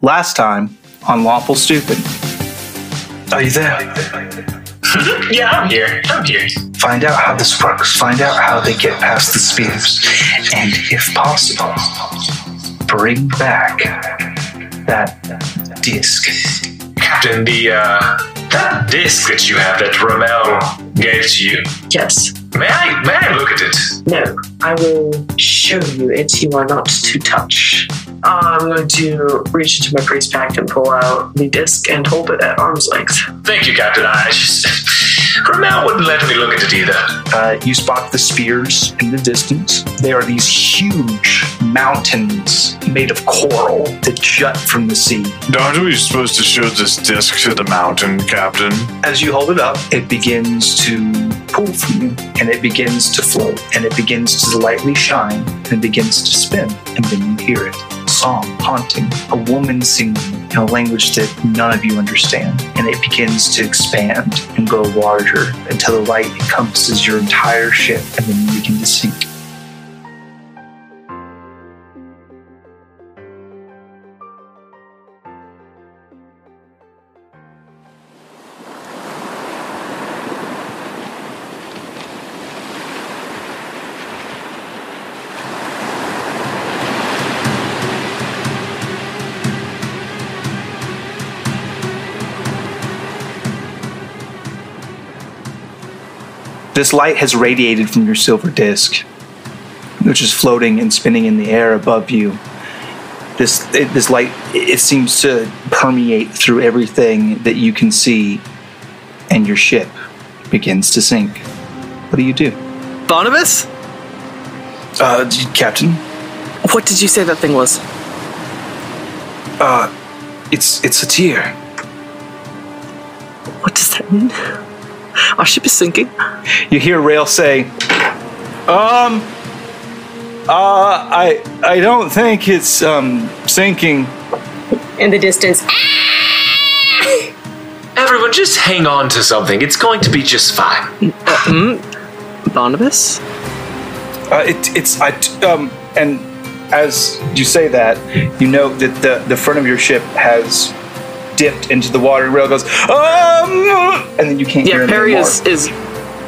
Last time on Lawful Stupid. Are you there? Yeah, I'm here. I'm here. Find out how this works. Find out how they get past the spears. And if possible, bring back that disc. Captain, the uh, that disc that you have that Ramel gave to you. Yes. May I may I look at it? No. I will show you it. You are not to touch. Uh, I'm going to reach into my priest pack and pull out the disc and hold it at arm's length. Thank you, Captain. I just Ramel wouldn't let me look at it either. Uh, you spot the spears in the distance. They are these huge mountains made of coral that jut from the sea. Aren't we supposed to show this disc to the mountain, Captain? As you hold it up, it begins to pull from you, and it begins to float, and it begins to lightly shine, and begins to spin, and then you hear it. Song, haunting, a woman singing in a language that none of you understand, and it begins to expand and grow larger until the light encompasses your entire ship, and then you begin to sink. This light has radiated from your silver disc, which is floating and spinning in the air above you. This it, this light it seems to permeate through everything that you can see, and your ship begins to sink. What do you do, Barnabas? uh, Captain? What did you say that thing was? Uh, it's it's a tear. What does that mean? Our ship is sinking. You hear Rail say, "Um, uh, I I don't think it's um sinking." In the distance. Everyone, just hang on to something. It's going to be just fine. Barnabas? Uh, it, it's I t- um and as you say that, you know that the the front of your ship has dipped into the water. Rail goes, "Um," and then you can't hear Yeah, him Perry is, is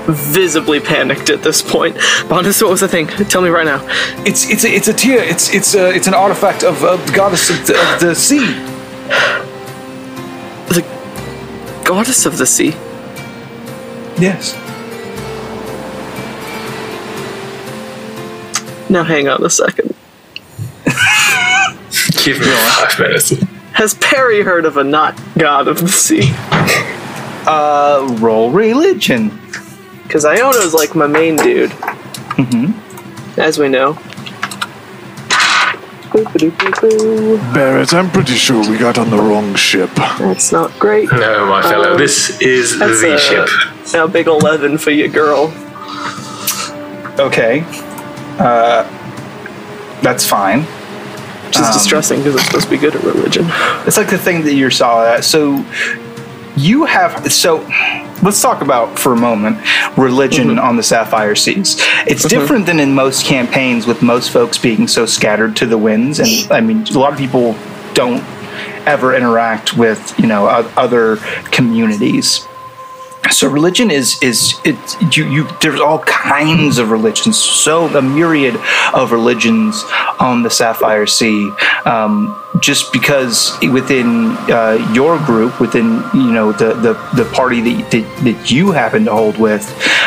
visibly panicked at this point. Barnabas, what was the thing? Tell me right now. It's it's a, it's a tear. It's it's a, it's an artifact of, of the goddess of the, of the sea. The goddess of the sea. Yes. Now hang on a second. Give me five minutes. Has Perry heard of a not god of the sea? Uh, roll religion. Because Iona's like my main dude. Mm-hmm. As we know. Boop-a-doop-a-doo. Barrett, I'm pretty sure we got on the wrong ship. That's not great. No, my fellow, Um, this is That's the a, ship. Now big 11 for you, girl. Okay. Uh, that's fine. Which is um, distressing because I'm supposed to be good at religion. It's like the thing that you're solid at. So you have so let's talk about for a moment religion mm-hmm. on the Sapphire Seas. It's mm-hmm. different than in most campaigns with most folks being so scattered to the winds and I mean a lot of people don't ever interact with, you know, other communities. So religion is is it you you there's all kinds of religions, so a myriad of religions on the Sapphire Sea. Um, just because within uh, your group, within you know the the, the party that, that that you happen to hold with,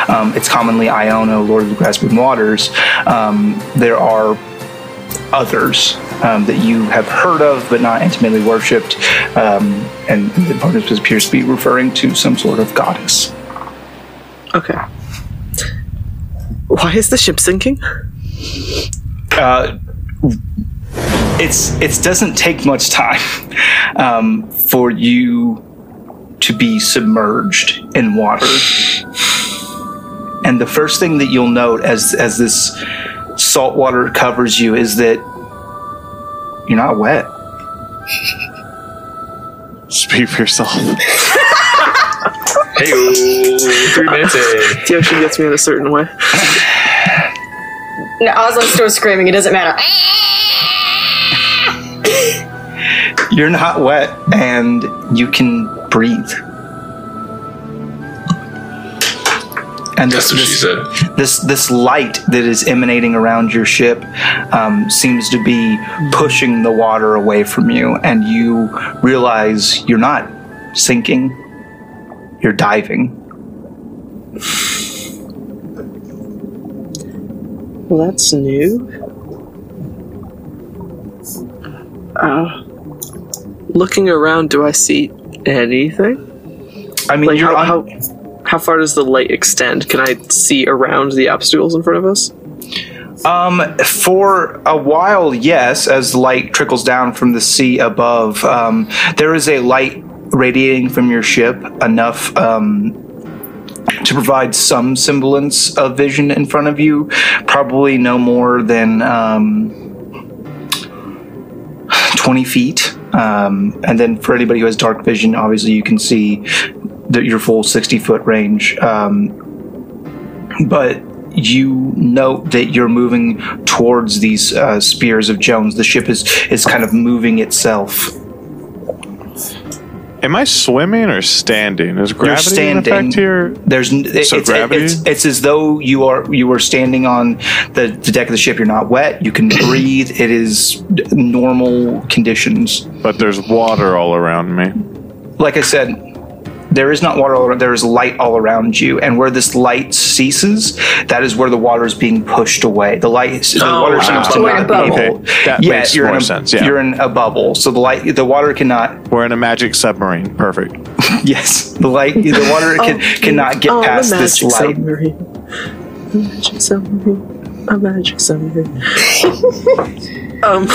um, it's commonly Iona, Lord of the Grasping Waters. Um, there are others um, that you have heard of but not intimately worshipped, um, and the Barnabas appears to be referring to some sort of goddess. Okay. Why is the ship sinking? Uh, it's it doesn't take much time um, for you to be submerged in water, and the first thing that you'll note as as this salt water covers you is that you're not wet. Speak for yourself. Hey, three minutes in. The ocean gets me in a certain way. No, Oslo still screaming. It doesn't matter. You're not wet, and you can breathe. And That's what she this, said. this this light that is emanating around your ship um, seems to be pushing the water away from you, and you realize you're not sinking; you're diving. Well, that's new. Uh, looking around, do I see anything? I mean, Like you're how, on, how how far does the light extend? Can I see around the obstacles in front of us? Um, for a while, yes, as light trickles down from the sea above, um, there is a light radiating from your ship enough um, to provide some semblance of vision in front of you. Probably no more than um, 20 feet. Um, and then for anybody who has dark vision, obviously you can see the, your full 60 foot range. Um, but you note that you're moving towards these uh, spears of Jones. The ship is is kind of moving itself. Am I swimming or standing? Is You're gravity in standing effect here? There's it- So it's, gravity? It's, it's as though you are you were standing on the, the deck of the ship. You're not wet. You can breathe. It is normal conditions. But there's water all around me. Like I said. There is not water all around. There is light all around you, and where this light ceases, that is where the water is being pushed away. The light, the Oh, water wow. seems to We're in a not be bubble. able. Okay, that yeah, makes you're more in a, sense, yeah. you're in a bubble, so the light, the water cannot. We're in a magic submarine. Perfect. Yes, the light, the water can, cannot get oh, the past this light. submarine. A magic submarine. A magic submarine. um,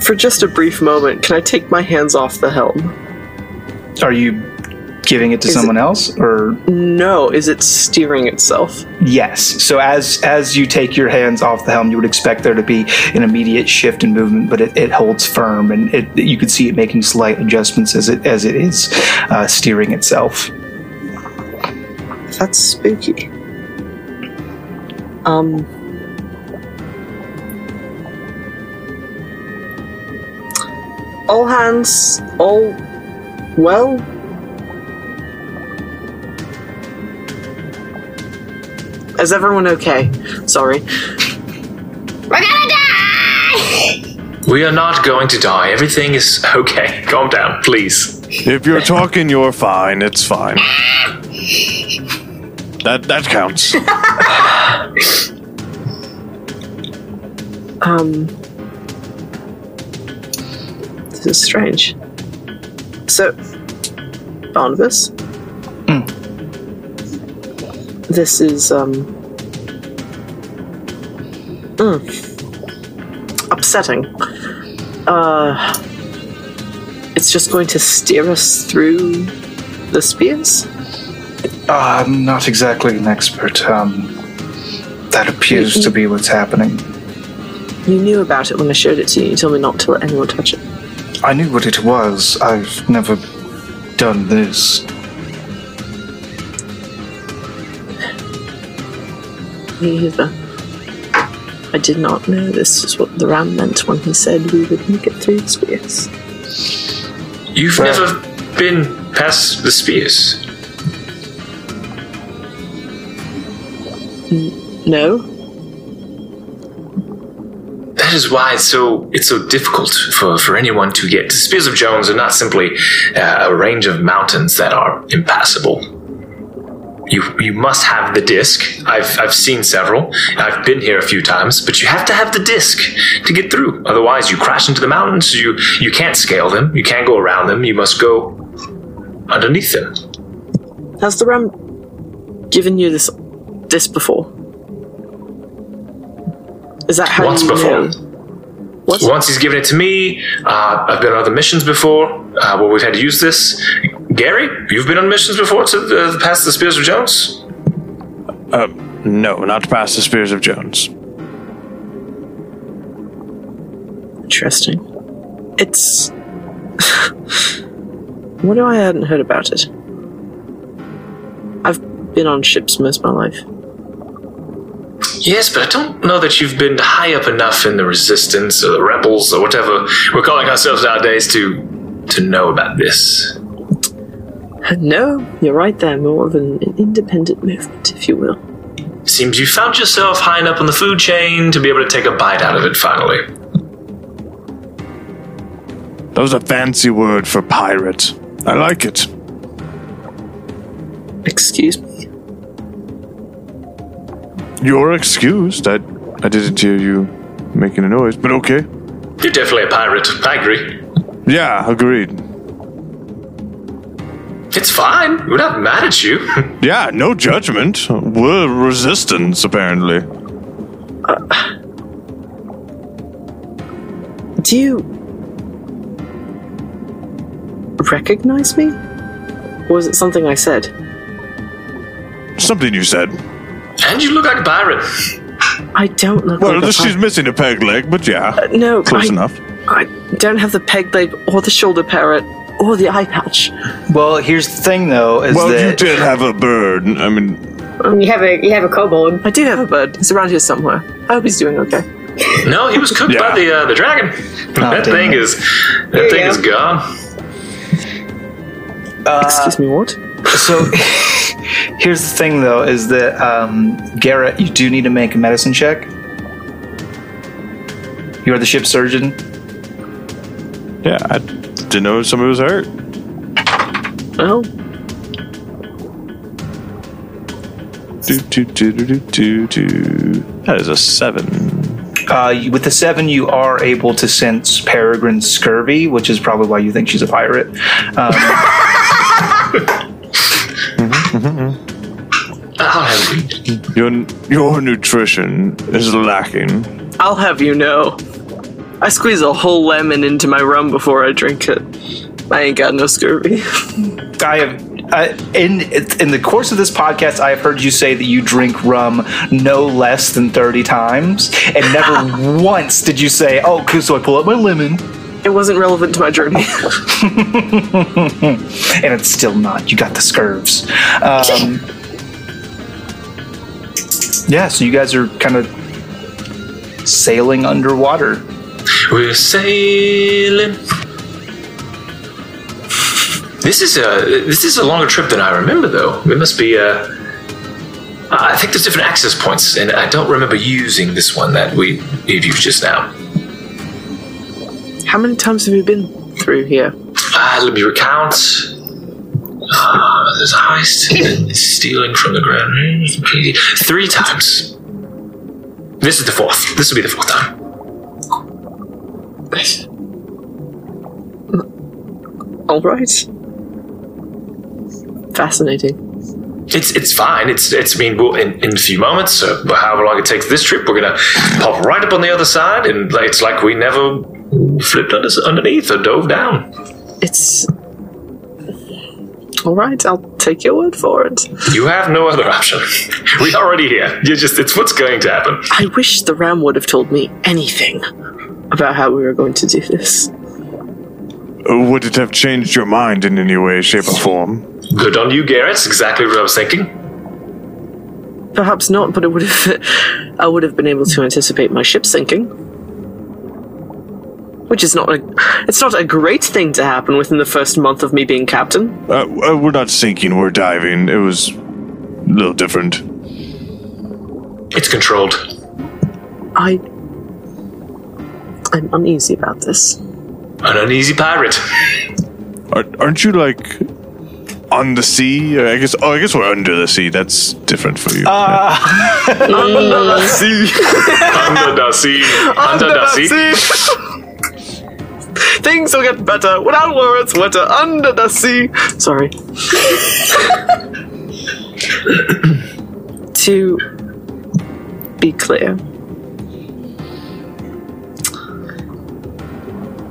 for just a brief moment, can I take my hands off the helm? Are you giving it to Is it- someone else, or No, is it steering itself? yes? So as as you take your hands off the helm, you would expect there to be an immediate shift in movement, but it, it holds firm, and it, you can see it making slight adjustments as it as it is uh, steering itself. That's spooky. Um. All hands, all well. Is everyone okay? Sorry. We're gonna die! We are not going to die. Everything is okay. Calm down, please. If you're talking, you're fine. It's fine. That that counts. Um. This is strange. So, Barnabas? This is, um. mm, upsetting. Uh. It's just going to steer us through the spears? Uh, I'm not exactly an expert. Um, that appears to be what's happening. You knew about it when I showed it to you. You told me not to let anyone touch it. I knew what it was. I've never done this. Me either. I did not know this is what the ram meant when he said we would make it through the spears. You've Well- never been past the spears. No? That is why it's so it's so difficult for, for anyone to get. The Spears of Jones are not simply uh, a range of mountains that are impassable. You you must have the disc. I've I've seen several. I've been here a few times, but you have to have the disc to get through. Otherwise, you crash into the mountains. You you can't scale them. You can't go around them. You must go underneath them. Has the ram given you this this before? Is that how Once you before. know? What? Once he's given it to me. Uh, I've been on other missions before uh, where we've had to use this. Gary, you've been on missions before to uh, past the Spears of Jones. Uh, no, not past the Spears of Jones. Interesting. It's. Wonder why I hadn't heard about it. I've been on ships most of my life. Yes, but I don't know that you've been high up enough in the resistance or the rebels or whatever we're calling ourselves nowadays to to know about this. No, you're right there. More of an, an independent movement, if you will. Seems you found yourself high enough on the food chain to be able to take a bite out of it finally. That was a fancy word for pirate. I like it. Excuse me. You're excused. I, I didn't hear you making a noise, but okay. You're definitely a pirate. I agree. Yeah, agreed. It's fine. We're not mad at you. Yeah, no judgment. We're resistance, apparently. Uh, do you recognize me? Or was it something I said? Something you said. And you look like a pirate. I don't look Well, like a she's pi- missing a peg leg, but yeah, uh, No, close I, enough. I don't have the peg leg or the shoulder parrot or the eye patch. Well, here's the thing, though, is Well, you did have a bird. I mean, um, You have a you have a kobold. I do have a bird. He's around here somewhere. I hope he's doing okay. No, he was cooked Yeah. by the uh, the dragon. Oh, that damn thing it. is that There you thing go. is gone. Uh, Excuse me, what? So. here's the thing, though, is that um, Garrett, you do need to make a medicine check. You are the ship surgeon. yeah, I didn't know somebody was hurt. Well, Do, do, do, do, do, do, do. That is a seven. Uh, you- with the seven, you are able to sense Peregrine's scurvy, which is probably why you think she's a pirate. Um, Your your nutrition is lacking. I'll have you know. I squeeze a whole lemon into my rum before I drink it. I ain't got no scurvy. I have. I, in in the course of this podcast, I have heard you say that you drink rum no less than thirty times, and never once did you say, "Oh, okay, so I pull out my lemon," It wasn't relevant to my journey. and it's still not. You got the scurves. Um, yeah, so you guys are kind of sailing underwater. We're sailing. This is a this is a longer trip than I remember, though. It must be. Uh, I think there's different access points, and I don't remember using this one that we we've used just now. How many times have you been through here? Uh, let me recount. Uh, there's a heist, stealing from the ground. Three times. This is the fourth. This will be the fourth time. All right. Fascinating. It's it's fine. It's it's. I mean, we'll, in in a few moments, uh, however long it takes this trip, we're gonna pop right up on the other side, and it's like we never flipped under, underneath or dove down. It's. All right, I'll take your word for it. You have no other option. we are already here. You just it's what's going to happen. I wish the ram would have told me anything about how we were going to do this. Would it have changed your mind in any way, shape, or form? Good on you, Garrett. It's exactly what I was thinking. Perhaps not, but it would have. I would have been able to anticipate my ship sinking, which is not a. It's not a great thing to happen within the first month of me being captain. Uh, uh, we're not sinking, we're diving. It was a little different. It's controlled. I. I'm uneasy about this. An uneasy pirate. Are, aren't you like on the sea? I guess. Oh, I guess we're under the sea. That's different for you. Uh, yeah. under the sea. under the sea. Under the sea. Things will get better without words. Wetter under the sea. Sorry. to be clear,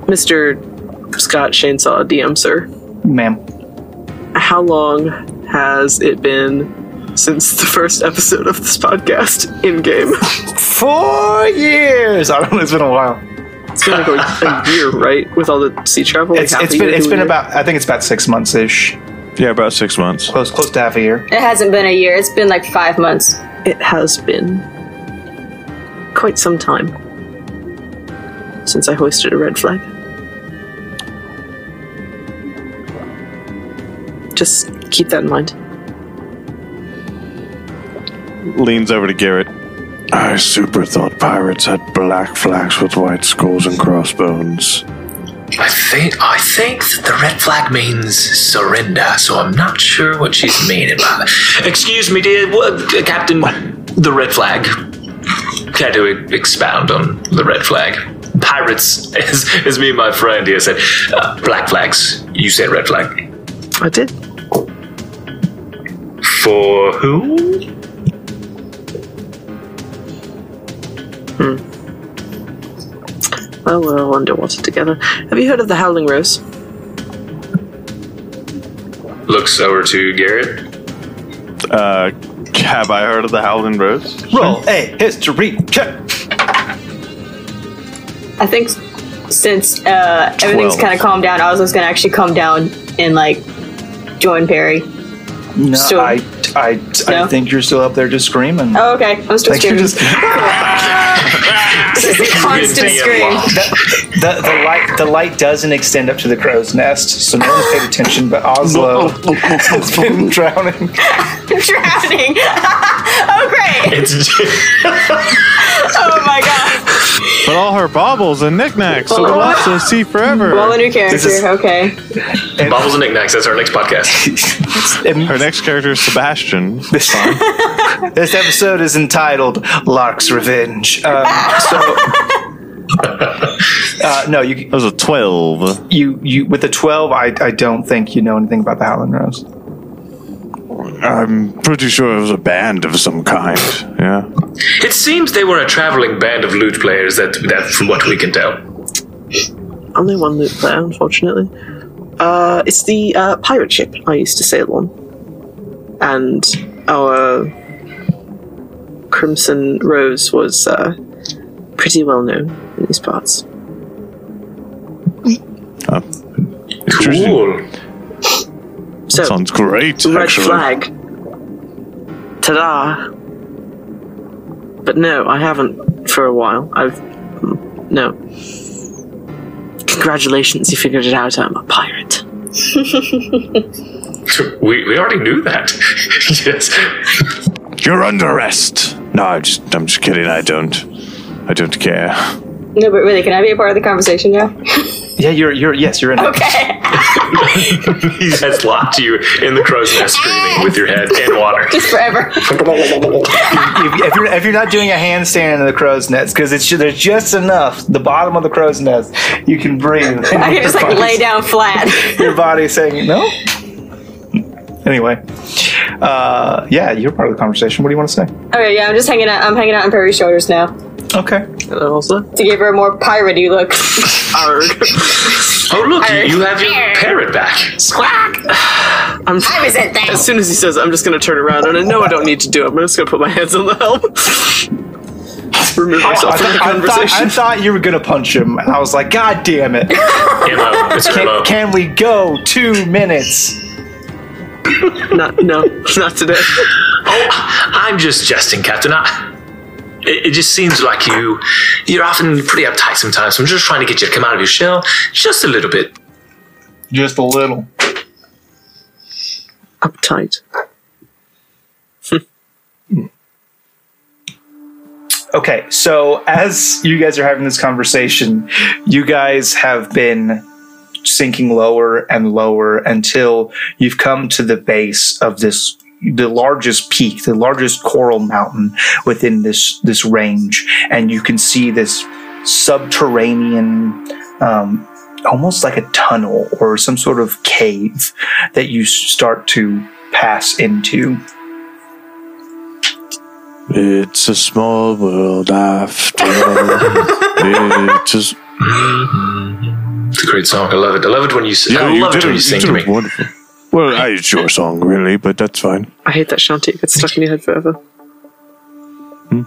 Mr. Scott Shanesaw, DM sir, Ma'am. how long has it been since the first episode of this podcast in game? Four years. I don't know. It's been a while. It's been like a, a year, right? With all the sea travel. Like It's, half it's a been year it's been year? about. I think it's about six months ish. yeah, about six months. Close close to half a year. It hasn't been a year. It's been like five months. It has been. quite some time since I hoisted a red flag. Just keep that in mind. Leans over to Garrett. I super thought pirates had black flags with white skulls and crossbones. I think I think that the red flag means surrender, so I'm not sure what she's meaning by that. Excuse me, dear, what, Captain. The red flag. Care to expound on the red flag? Pirates, as, as me and my friend here said, uh, black flags. You said red flag. I did. For who? Well, we're all underwater together. Have you heard of the Howling Rose? Looks over to Garrett. Uh, have I heard of the Howling Rose? Roll a history check. I think since uh, everything's kind of calmed down, I was just gonna actually come down and like join Perry. No, So- I, I, I No? think you're still up there just screaming. Oh, okay. I'm still like you're screaming. just This is a constant Being scream. locked. the, the light. The light doesn't extend up to the crow's nest, so no one paid attention. But Oslo has been drowning. Drowning. oh great. It's Oh my god. But all her baubles and knickknacks, so Well, we'll what? have to see forever. Well, a new character. Is- okay. Baubles and knickknacks. That's our next podcast. And Her next character is Sebastian. this, this episode is entitled "Lark's Revenge." Um, so, uh, no, you That was a 12. you you with the twelve. I I don't think you know anything about the Howling Rose. I'm pretty sure it was a band of some kind. Yeah. It seems they were a traveling band of lute players. That that from what we can tell. Only one loot player, unfortunately. Uh, it's the uh, pirate ship I used to sail on. And our Crimson Rose was uh, pretty well known in these parts. Interesting. Cool. So, Sounds great, red actually. flag. Ta-da! But no, I haven't for a while. I've no. Congratulations, you figured it out. I'm a pirate. We, we already knew that. yes. You're under arrest. No, I'm just, I'm just kidding. I don't. I don't care. No, but really, can I be a part of the conversation now? Yeah, you're you're yes, you're in. it. Okay. He has locked you in the crow's nest screaming with your head in water. Just forever. if, if you're if you're not doing a handstand in the crow's nest because it's there's just enough the bottom of the crow's nest you can breathe. I can just like lay down flat. Your body's saying no. Anyway, uh, yeah, you're part of the conversation. What do you want to say? Okay, yeah, I'm just hanging out. I'm hanging out on Perry's shoulders now Okay. And also, to give her a more piratey look. Oh look, you, you have your parrot back. Squawk. I'm, I was it then. as soon as he says, I'm just going to turn around, and I know I don't need to do it. I'm just going to put my hands on the helm. Remove oh, myself I, from the thought- I, thought, conversation. I thought you were gonna punch him, and I was like, God damn it! Ammo. It's Can, can we go two minutes? not, no, not today. Oh, I'm just jesting, Captain. I, it, it just seems like you, you're often pretty uptight sometimes. So I'm just trying to get you to come out of your shell just a little bit. Just a little. Uptight. Hmm. Okay, so as you guys are having this conversation, you guys have been sinking lower and lower until you've come to the base of this the largest peak, the largest coral mountain within this this range, and you can see this subterranean um, almost like a tunnel or some sort of cave that you start to pass into. It's a small world after all. It's just, It's a great song. I love it. I love it when you. s- I love it when you sing to me. wonderful. Well, I, it's your song, really, but that's fine. I hate that shanty. It gets stuck in your head forever. Hmm?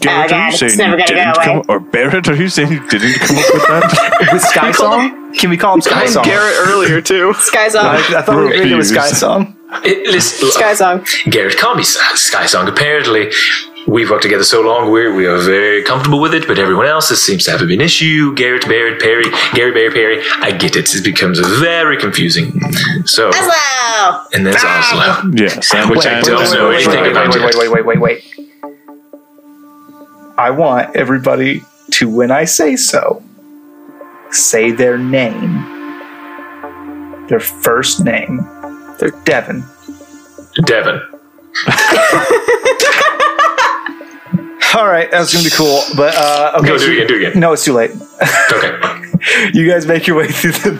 Garrett, God, are you saying you didn't come up, or Barrett, are you saying you didn't come up with that? With Sky Song? Can we call him Sky Song? Garrett earlier, too. Sky song. I, I thought we were going to Sky Song. It, listen, Sky song. Garrett, call me S- Sky Song. Apparently, we've worked together so long, we we are very comfortable with it. But everyone else, it seems to have an issue. Garrett, Barrett, Perry, Gary, Barry, Perry. I get it. It becomes very confusing. So, Oslo! and there's Oslo. Yes. and Which I don't know wait, anything wait, about wait, yet. wait, wait, wait, wait, wait. I want everybody to, when I say so, say their name. Their first name. They're Devon. Devon. All right, that's gonna be cool. But uh, okay, Go do so- it again. Do it again. No, it's too late. Okay. you guys make your way through the.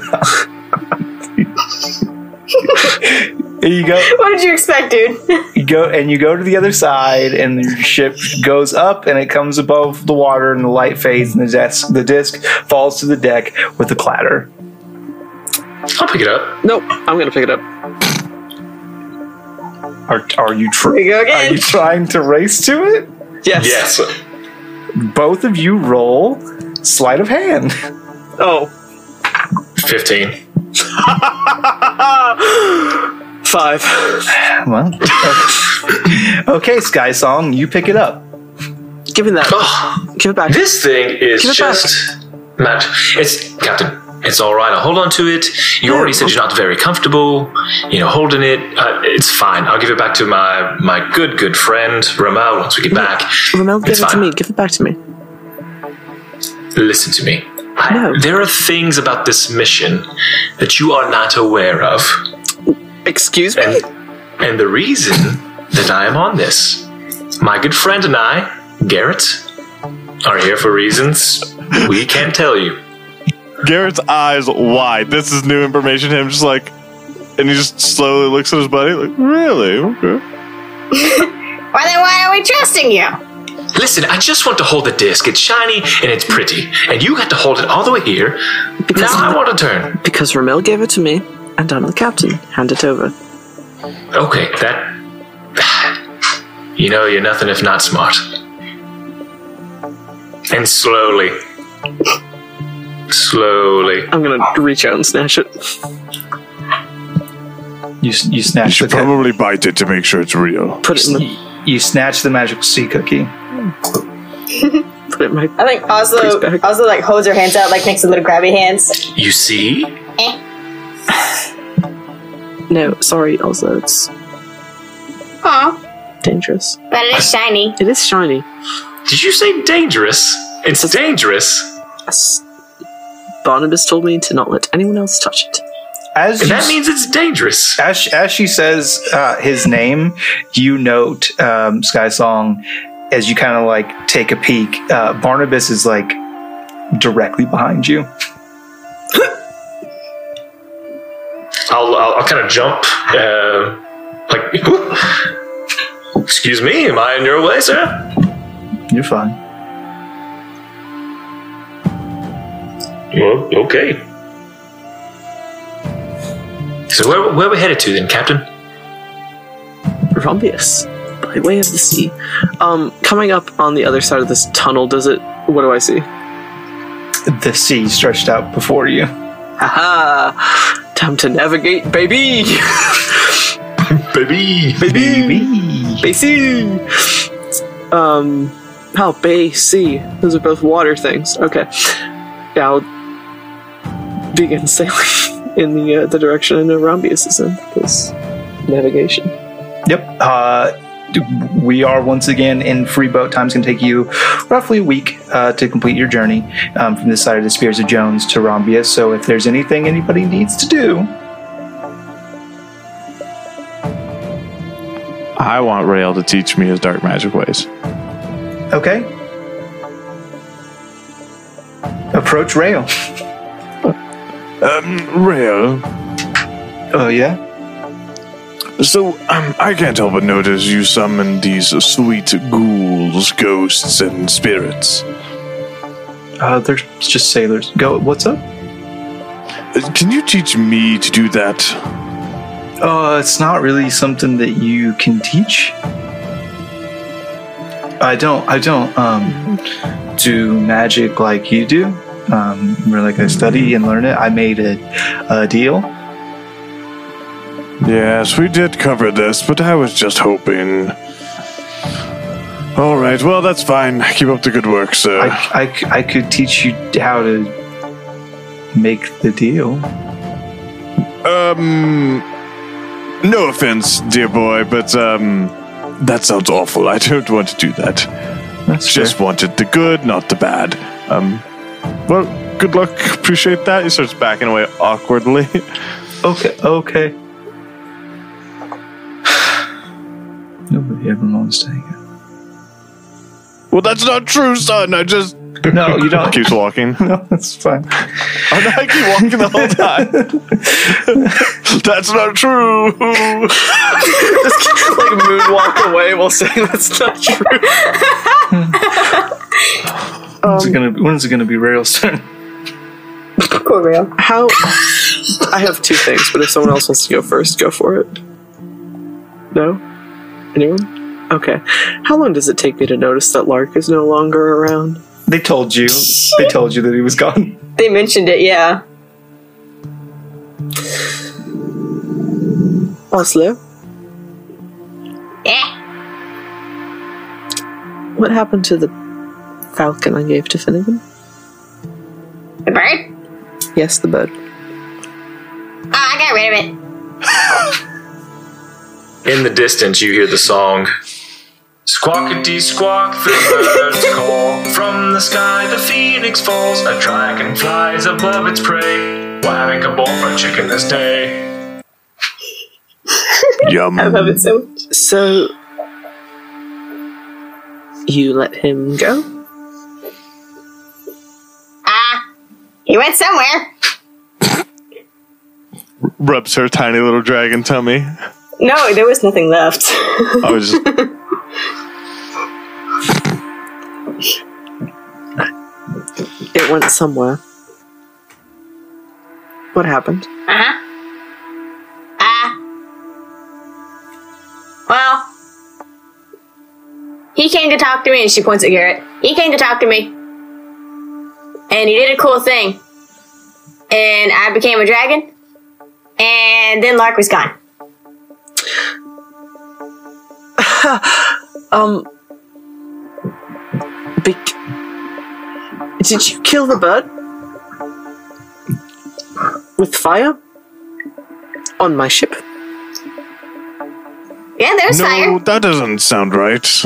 Here you go. What did you expect, dude? You go and you go to the other side, and your ship goes up, and it comes above the water, and the light fades, and the desk, the disc falls to the deck with a clatter. I'll pick it up. Nope, I'm gonna pick it up. Are are you tr- Here we go are you trying to race to it? Yes. Yes. Both of you roll sleight of hand. Oh. 15. Five. Well, okay, Sky Song, you pick it up. Give me that. Oh, Give it back. this thing is Give it back. just. Matt, it's. Captain, it's alright. I'll hold on to it. You already said you're not very comfortable, you know, holding it. Uh, it's fine. I'll give it back to my, my good, good friend, Ramel, once we get back. Ramel, give It's it to me. Give it back to me. Listen to me. I- No. There are things about this mission that you are not aware of. Excuse me? And, and the reason that I am on this, my good friend and I, Garrett, are here for reasons we can't tell you. Garrett's eyes wide. This is new information. to Him just like, and he just slowly looks at his buddy. Like, really? Okay. Why then why are we trusting you? Listen, I just want to hold the disc. It's shiny and it's pretty. And you had to hold it all the way here. Because Now I want to turn. because Ramel gave it to me, and I'm the captain. Hand it over. Okay, that. You know, you're nothing if not smart. And slowly. Slowly. I'm gonna reach out and snatch it. You s- you You snatch should the probably bite it to make sure it's real. Put it in the. you, you snatch the magical sea cookie. Put it in my. I think Please Oslo back. Oslo like holds her hands out, like makes a little grabby hands. You see? No, sorry, also it's Aw, dangerous. but it is shiny. It is shiny. Did you say dangerous? It's dangerous. Yes. Barnabas told me to not let anyone else touch it. As And that means it's dangerous. as, as she says uh, his name, you note um, Sky Song as you kind of like take a peek. Uh, Barnabas is like directly behind you. I'll, I'll, I'll kind of jump. Uh, like, excuse me, am I in your way, sir? You're fine. Well, okay. So where, where are we headed to then, Captain? Rombius, by way of the sea. Um, coming up on the other side of this tunnel, does it? What do I see? The sea stretched out before you. Haha! Time to navigate, baby! Baby! Baby. baby, Sea! Um, oh, Bay Sea. Those are both water things. Okay. Yeah, I'll begin sailing in the uh, the direction I know Rombius is in, because navigation. Yep. Uh, we are once again in free boat. Time's going to take you roughly a week uh, to complete your journey um, from this side of the Spears of Jones to Rombia. So if there's anything anybody needs to do, I want Rail to teach me his dark magic ways. okay. Approach Rail. Um, Rael. Oh yeah. So, um, I can't help but notice you summon these sweet ghouls, ghosts, and spirits. Uh, there's just sailors. Go. What's up? Uh, Can you teach me to do that? Uh, it's not really something that you can teach. I don't. I don't um do magic like you do. Um, more like I study and learn it. I made a, a deal. Yes, we did cover this, but I was just hoping. All right, well, that's fine. Keep up the good work, sir. I, I could teach you how to make the deal. Um, no offense, dear boy, but um, that sounds awful. I don't want to do that. That's Just wanted the good, not the bad. Um, well, good luck. Appreciate that. He starts backing away awkwardly. okay. Okay. Nobody ever wants to hang out. well, that's not true, son. I just No, you don't. keeps walking. no, that's fine. No, I keep walking the whole time. that's not true. Just keep, like moonwalk away while saying that's not true. When's it um, gonna? When's it gonna be Rail's turn? Poor real. How? I have two things, but if someone else wants to go first, go for it. No? Anyone? Okay. How long does it take me to notice that Lark is no longer around? They told you. They told you that he was gone. They mentioned it, yeah. Oslo, Yeah. what happened to the falcon I gave to Finnegan? The bird? Yes, the bird. Oh, I got rid of it. In the distance, you hear the song. Squawkity squawk, the birds call. From the sky, the phoenix falls. A dragon flies above its prey. We're having a ball fried chicken this day. Yum. I love it so much. So. You let him go? He went somewhere. Rubs her tiny little dragon tummy. No, there was nothing left. I was just. It went somewhere. What happened? Uh huh. Ah. Well, he came to talk to me, and she points at Garrett. He came to talk to me, and he did a cool thing. And I became a dragon, and then Lark was gone. Um. Big. Did you kill the bird? With fire? On my ship? Yeah, there's no, fire. that doesn't sound right.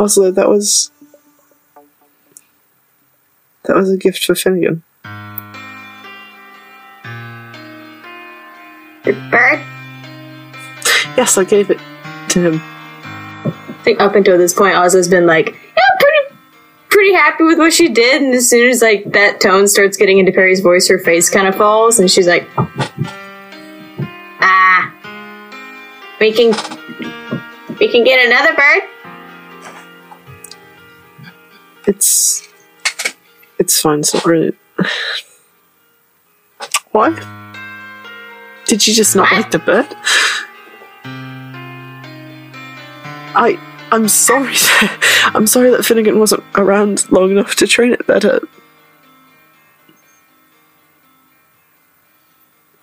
Also, that was. That was a gift for Finnegan. The bird. Yes, I gave it to him. I think up until this point, Ozzo's been like, yeah, pretty, pretty happy with what she did. And as soon as like that tone starts getting into Perry's voice, her face kind of falls, and she's like, ah, we can, we can get another bird. It's. It's fine, it's not really. Why? Did you just not like the bird? I. I'm sorry. I'm sorry that Finnegan wasn't around long enough to train it better.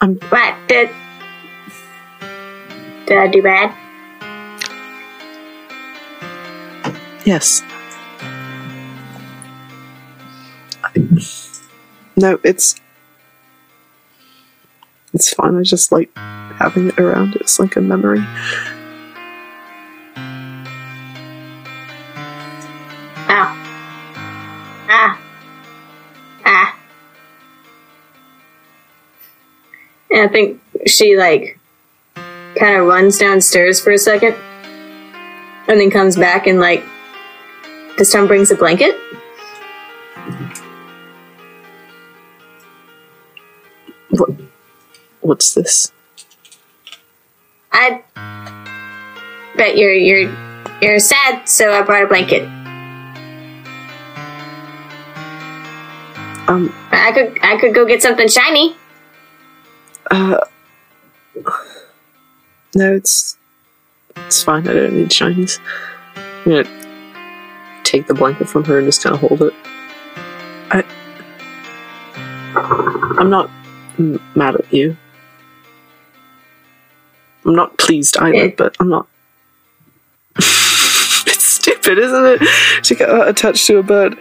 I'm What did? Did I do bad? Yes. No, it's it's fine. I just like having it around. It's like a memory. Oh. Ah. Ah. And I think she like kind of runs downstairs for a second and then comes back and like this time brings a blanket. What? What's this? I bet you're you're you're sad, so I brought a blanket. Um. I could I could go get something shiny. Uh. No, it's it's fine. I don't need shinies. I'm gonna take the blanket from her and just kind of hold it. I. I'm not mad at you. I'm not pleased either, Yeah. but I'm not. it's stupid, isn't it? To get uh, attached to a bird.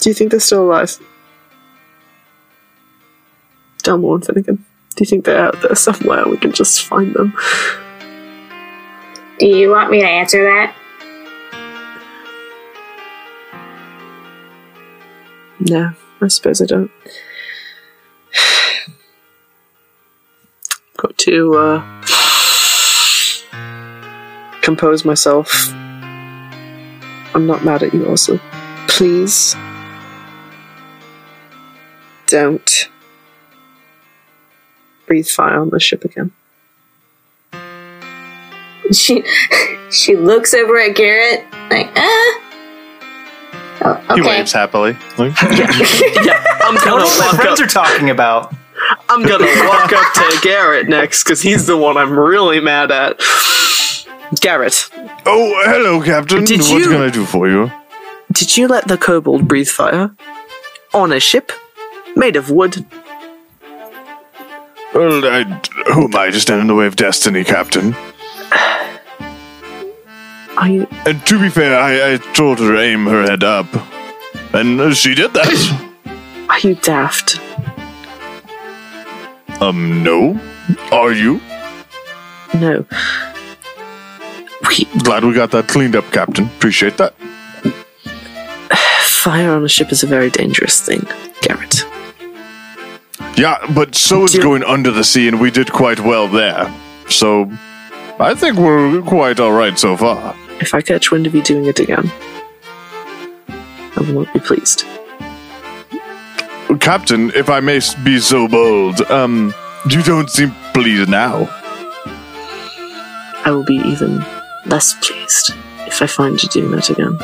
Do you think they're still alive? Delmore and Finnegan. Do you think they're out there somewhere and we can just find them? Do you want me to answer that? No, I suppose I don't. Got to uh, compose myself. I'm not mad at you, also. Please don't breathe fire on the ship again. She she looks over at Garrett like, uh. Oh, He waves happily. Like, yeah, I'm gonna my walk up. friends are talking about. I'm gonna walk up to Garrett next because he's the one I'm really mad at. Garrett, oh, hello, Captain. Did what you- can I do for you? did you let the kobold breathe fire on a ship made of wood? Well, I, who am I to stand in the way of destiny, Captain? Are you? And to be fair, I, I told her to aim her head up. And she did that. Are you daft? um, no. Are you? No. We, Glad we got that cleaned up, Captain. Appreciate that. fire on a ship is a very dangerous thing, Garrett. Yeah, but so is Do- going under the sea, and we did quite well there. So, I think we're quite alright so far. If I catch wind of you doing it again, I will not be pleased. Captain, if I may be so bold, um, you don't seem pleased now. I will be even less pleased if I find you doing that again.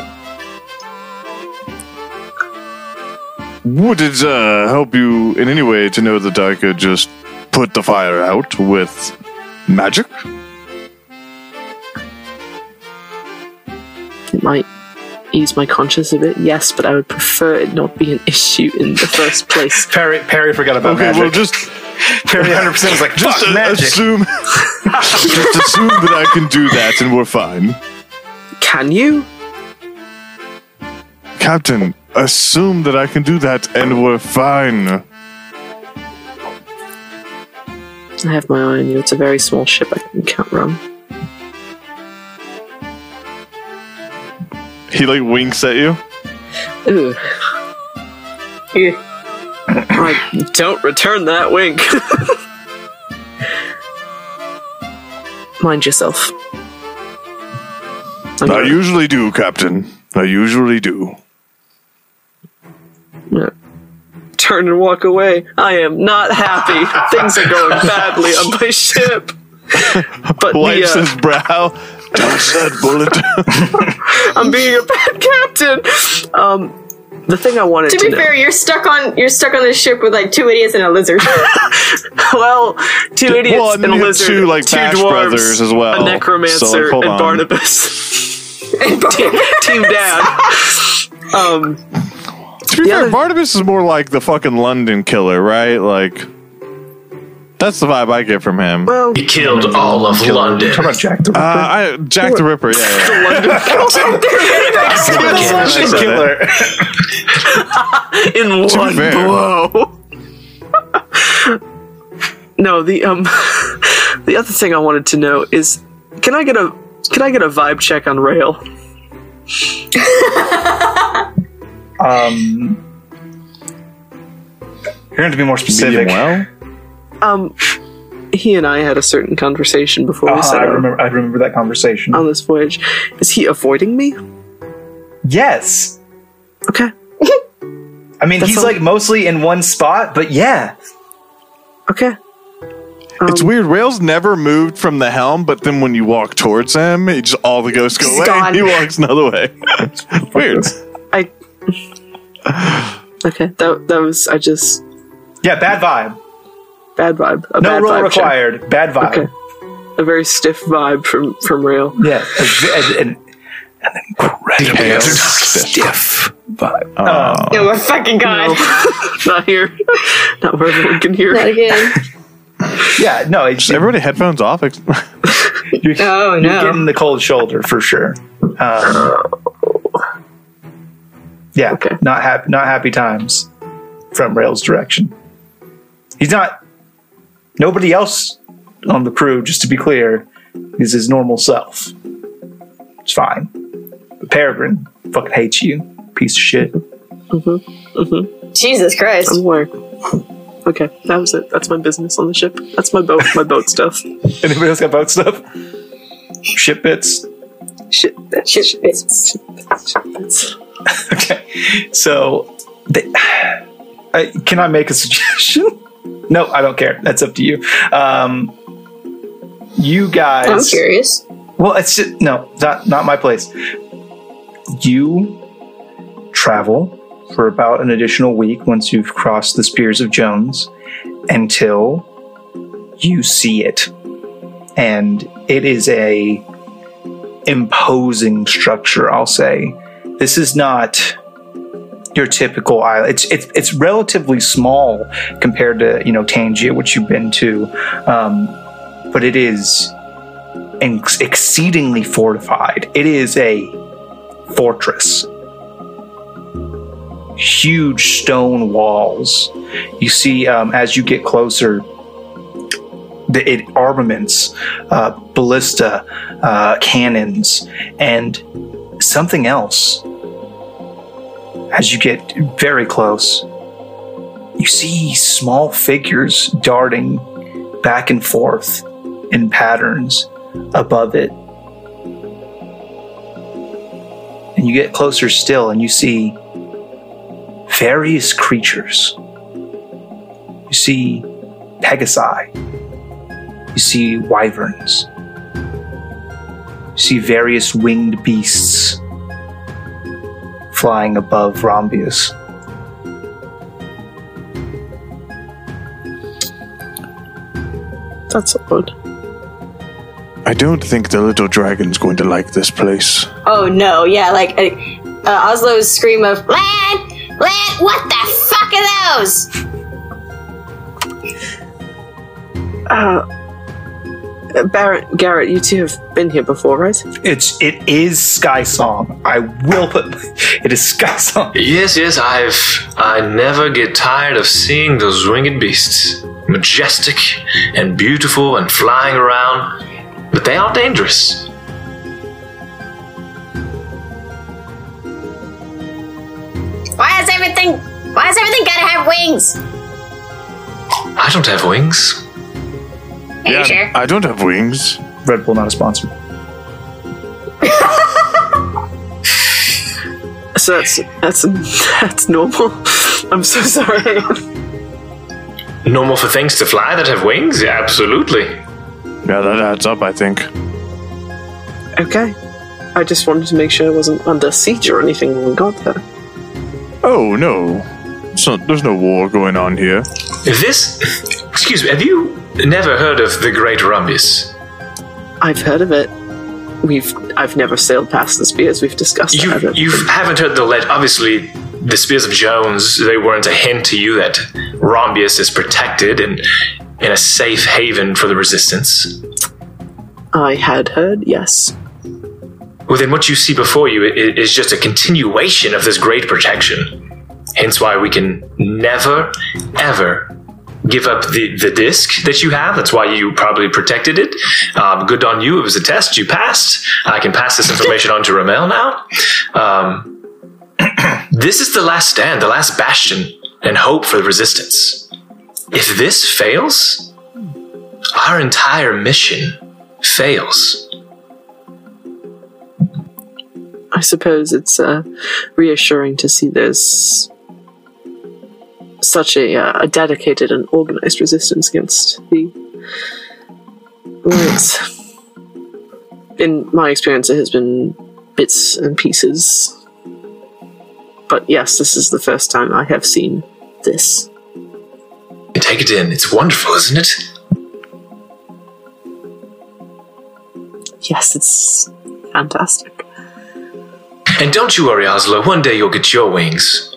Would it uh, help you in any way to know that I could just put the fire out with magic? It might ease my conscience a bit, yes, but I would prefer it not be an issue in the first place. Perry Perry forgot about Okay, magic. well, just Perry 100 percent was like, just fuck magic. assume, just assume that I can do that, and we're fine. Can you? Captain, assume that I can do that, and we're fine. I have my eye on you. It's a very small ship. I can can't run. He like winks at you. I don't return that wink. Mind yourself. I'm I usually do, Captain. I usually do. Yeah. Turn and walk away. I am not happy. Things are going badly on my ship. But the, Wipes uh, his brow. Don't said bullet. I'm being a bad captain. Um, the thing I wanted To to, be know. fair, you're stuck on you're stuck on this ship with like two idiots and a lizard. well, two idiots Well, and and a lizard, two, like, two Bash dwarves, brothers as well. a necromancer, So, and on. Barnabas. team, team Dad. Um, to be fair, other- Barnabas is more like the fucking London killer, right? Like, that's the vibe I get from him. Uh, well, He killed all of London. Talk about Jack the Ripper. I, Jack the Ripper, yeah, yeah. London said killer. in To one fair. blow. no, the um, the other thing I wanted to know is, can I get a can I get a vibe check on Rail? Um, you're going to be more specific. Medium well. Um, he and I had a certain conversation before we Uh-huh, set I out remember. I remember that conversation. on this voyage. Is he avoiding me? yes. Okay, I mean, That's he's all- like mostly in one spot, but yeah. okay. It's weird. Rails never moved from the helm, but then when you walk towards him, it just all the ghosts go He's away. gone. He walks another way. weird. I. Okay, that that was I just Yeah, bad vibe. Bad vibe. A No bad roll vibe check. required. Bad vibe. Okay, a very stiff vibe from from Rail. Yeah. Then Red pale, stiff vibe. Oh. Oh my fucking god. Not here. Not where everyone can hear. Not again. yeah, no, it's, Is everybody headphones off? Ex- you're, Oh, you're getting the cold shoulder for sure. Um, yeah, Okay. not happy, not happy times from Rail's direction. He's not. Nobody else on the crew, just to be clear, is his normal self. It's fine. But Peregrine fucking hates you, piece of shit. Mhm. Mhm. Jesus Christ. I'm aware. Okay, that was it. That's my business on the ship. That's my boat. My boat stuff. Anybody else got boat stuff? Ship bits. Shit. Shit bits. Bits. Okay, so they, uh, can I make a suggestion? No, I don't care. That's up to you. Um, you guys. I'm curious. Well, it's just, no, not not my place. You travel for about an additional week once you've crossed the Spears of Jones until you see it, and it is a imposing structure. I'll say this is not your typical island. It's it's it's relatively small compared to you know Tangia, which you've been to, um, but it is ex- exceedingly fortified. It is a fortress. Huge stone walls. You see, um, as you get closer, the it, armaments, uh, ballista, uh, cannons, and something else. As you get very close, you see small figures darting back and forth in patterns above it. And you get closer still and you see various creatures. You see pegasi. You see wyverns. You see various winged beasts flying above Rombius. That's odd. I don't think the little dragon's going to like this place. Oh no, yeah, like uh, uh, Oslo's scream of land, land. What the fuck are those? Uh, Uh, Barrett, Garrett, you two have been here before, right? It's it is Sky Song. I will put it is Sky Song. Yes, yes, I've. I never get tired of seeing those winged beasts. Majestic and beautiful and flying around, but they are dangerous. Why is everything? Why does everything gotta have wings? I don't have wings. Are you sure? I don't have wings. Red Bull not a sponsor. So that's that's that's normal. I'm so sorry. Normal for things to fly that have wings? Yeah, absolutely. Yeah, that adds up, I think. okay. I just wanted to make sure I wasn't under siege or anything when we got there. Oh, no. So, there's no war going on here. This. Excuse me, have you never heard of the Great Rombius? I've heard of it. We've I've never sailed past the spears. We've discussed You that. I don't you haven't heard the legend. Obviously, the Spears of Jones. They weren't a hint to you that Rombius is protected and in a safe haven for the Resistance. I had heard. Yes. Well, then what you see before you is just a continuation of this great protection. Hence why we can never, ever give up the, the disc that you have. That's why you probably protected it. Um, good on you. It was a test. You passed. I can pass this information on to Ramel now. Um, this is the last stand, the last bastion and hope for the resistance. If this fails, our entire mission fails. I suppose it's uh, reassuring to see there's such a, uh, a dedicated and organized resistance against the Alliance. In my experience, it has been bits and pieces. But yes, this is the first time I have seen this. Take it in. It's wonderful, isn't it? Yes, it's fantastic. And don't you worry, Oslo. One day you'll get your wings.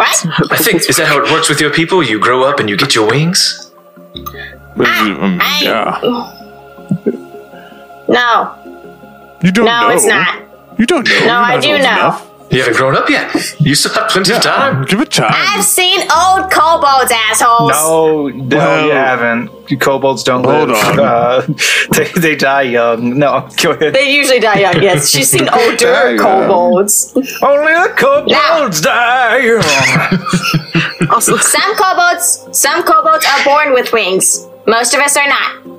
What? I think is that how it works with your people? You grow up and you get your wings. Um, I- yeah. No, You don't no, know. it's not. You don't know. No, I do know. enough. You haven't grown up yet. You still have plenty of time. Give it time. I've seen old kobolds, assholes. No, no, Well- you haven't. Kobolds don't Hold live. on. Uh, they, they die young. No, go ahead. They usually die young. Yes, she's seen older Die young. kobolds. Only the kobolds die young. Also, Some kobolds, some kobolds are born with wings. Most of us are not.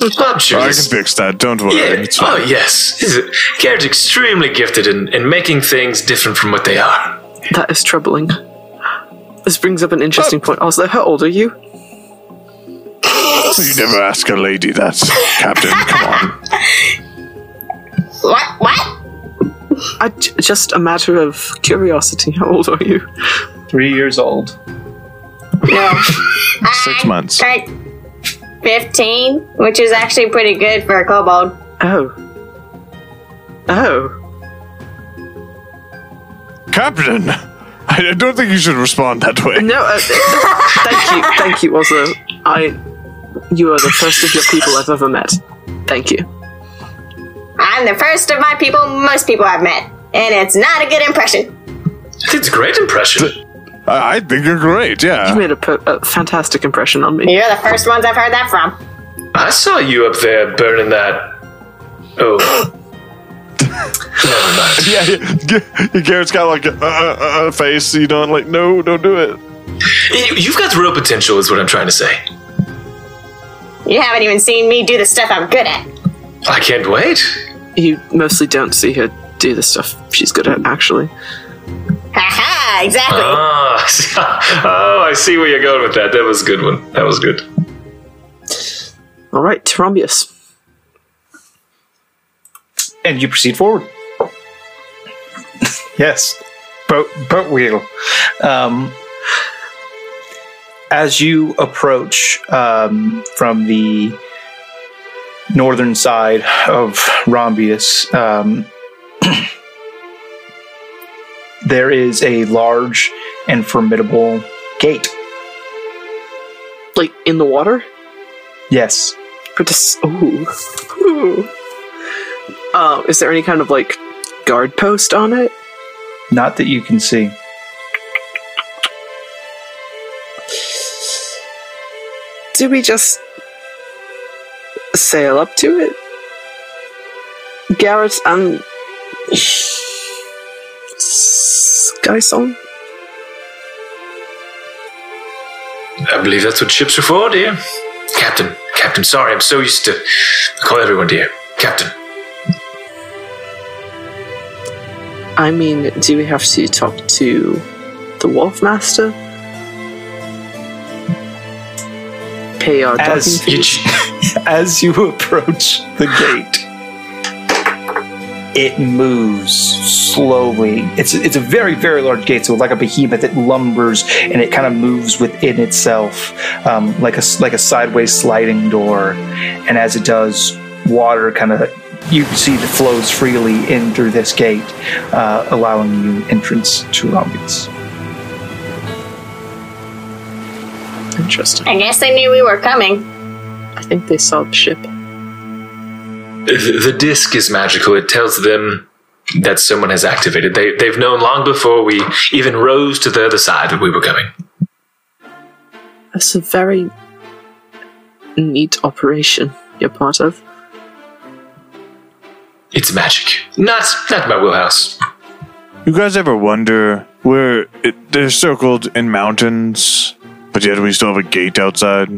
I'm. I can fix that. Don't worry. Yeah. It's Oh fine. yes. Is it- Garrett's extremely gifted in, in making things different from what they are. that is troubling. This brings up an interesting oh. point. Also, how old are you? You never ask a lady that, Captain. Come on. What? What? I, j- just a matter of curiosity. How old are you? Three years old. No. Six months. turned 15, which is actually pretty good for a kobold. Oh. Oh. Captain! I don't think you should respond that way. No, uh, thank you. Thank you, also. I. You are the first of your people I've ever met. Thank you. I'm the first of my people most people I've met, and it's not a good impression. It's a great impression. I I think you're great, Yeah. You made a, per- a fantastic impression on me. You're the first ones I've heard that from. I saw you up there burning that. Oh. Never mind. Yeah, yeah, Garrett's got like a, a, a face, you know, like, no, don't do it. You- You've got real potential, is what I'm trying to say. You haven't even seen me do the stuff I'm good at. I can't wait. You mostly don't see her do the stuff she's good at, actually. Haha, exactly. Ah, oh, I see where you're going with that. That was a good one. That was good. All right, Terombius. And you proceed forward. yes. Boat, boat wheel. Um, as you approach um, from the northern side of Rombius, um, there is a large and formidable gate. Like, in the water? Yes. But this. Ooh. Ooh. Uh, is there any kind of, like, guard post on it? Not that you can see. Do we just sail up to it? Garrett and Sky Song? I believe that's what ships are for, dear. Captain. Captain, sorry, I'm so used to I call everyone dear. Captain. I mean, do we have to talk to the Wolf Master? Pay our docking As? You ch- as you approach the gate, it moves slowly. It's it's a very very large gate, so like a behemoth, it lumbers and it kind of moves within itself, um, like a s- like a sideways sliding door. And as it does, water kind of you can see that flows freely in through this gate, uh, allowing you entrance to Romulus. Interesting. I guess they knew we were coming. I think they saw the ship. The, the disc is magical. It tells them that someone has activated. They, they've known long before we even rose to the other side that we were coming. That's a very neat operation you're part of. It's magic. Not not my wheelhouse. You guys ever wonder where it, they're circled in mountains, but yet we still have a gate outside?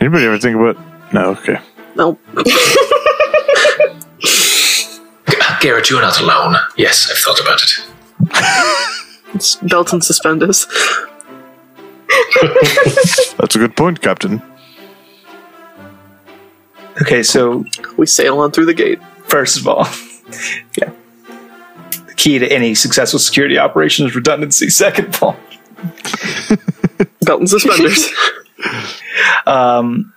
Anybody ever think about? No, okay. No, Garrett, you're not alone. Yes, I've thought about it. it's belt and suspenders. That's a good point, Captain. Okay, so We sail on through the gate. first of all, yeah, the key to any successful security operation is redundancy. Second of all. Belt and suspenders. Um,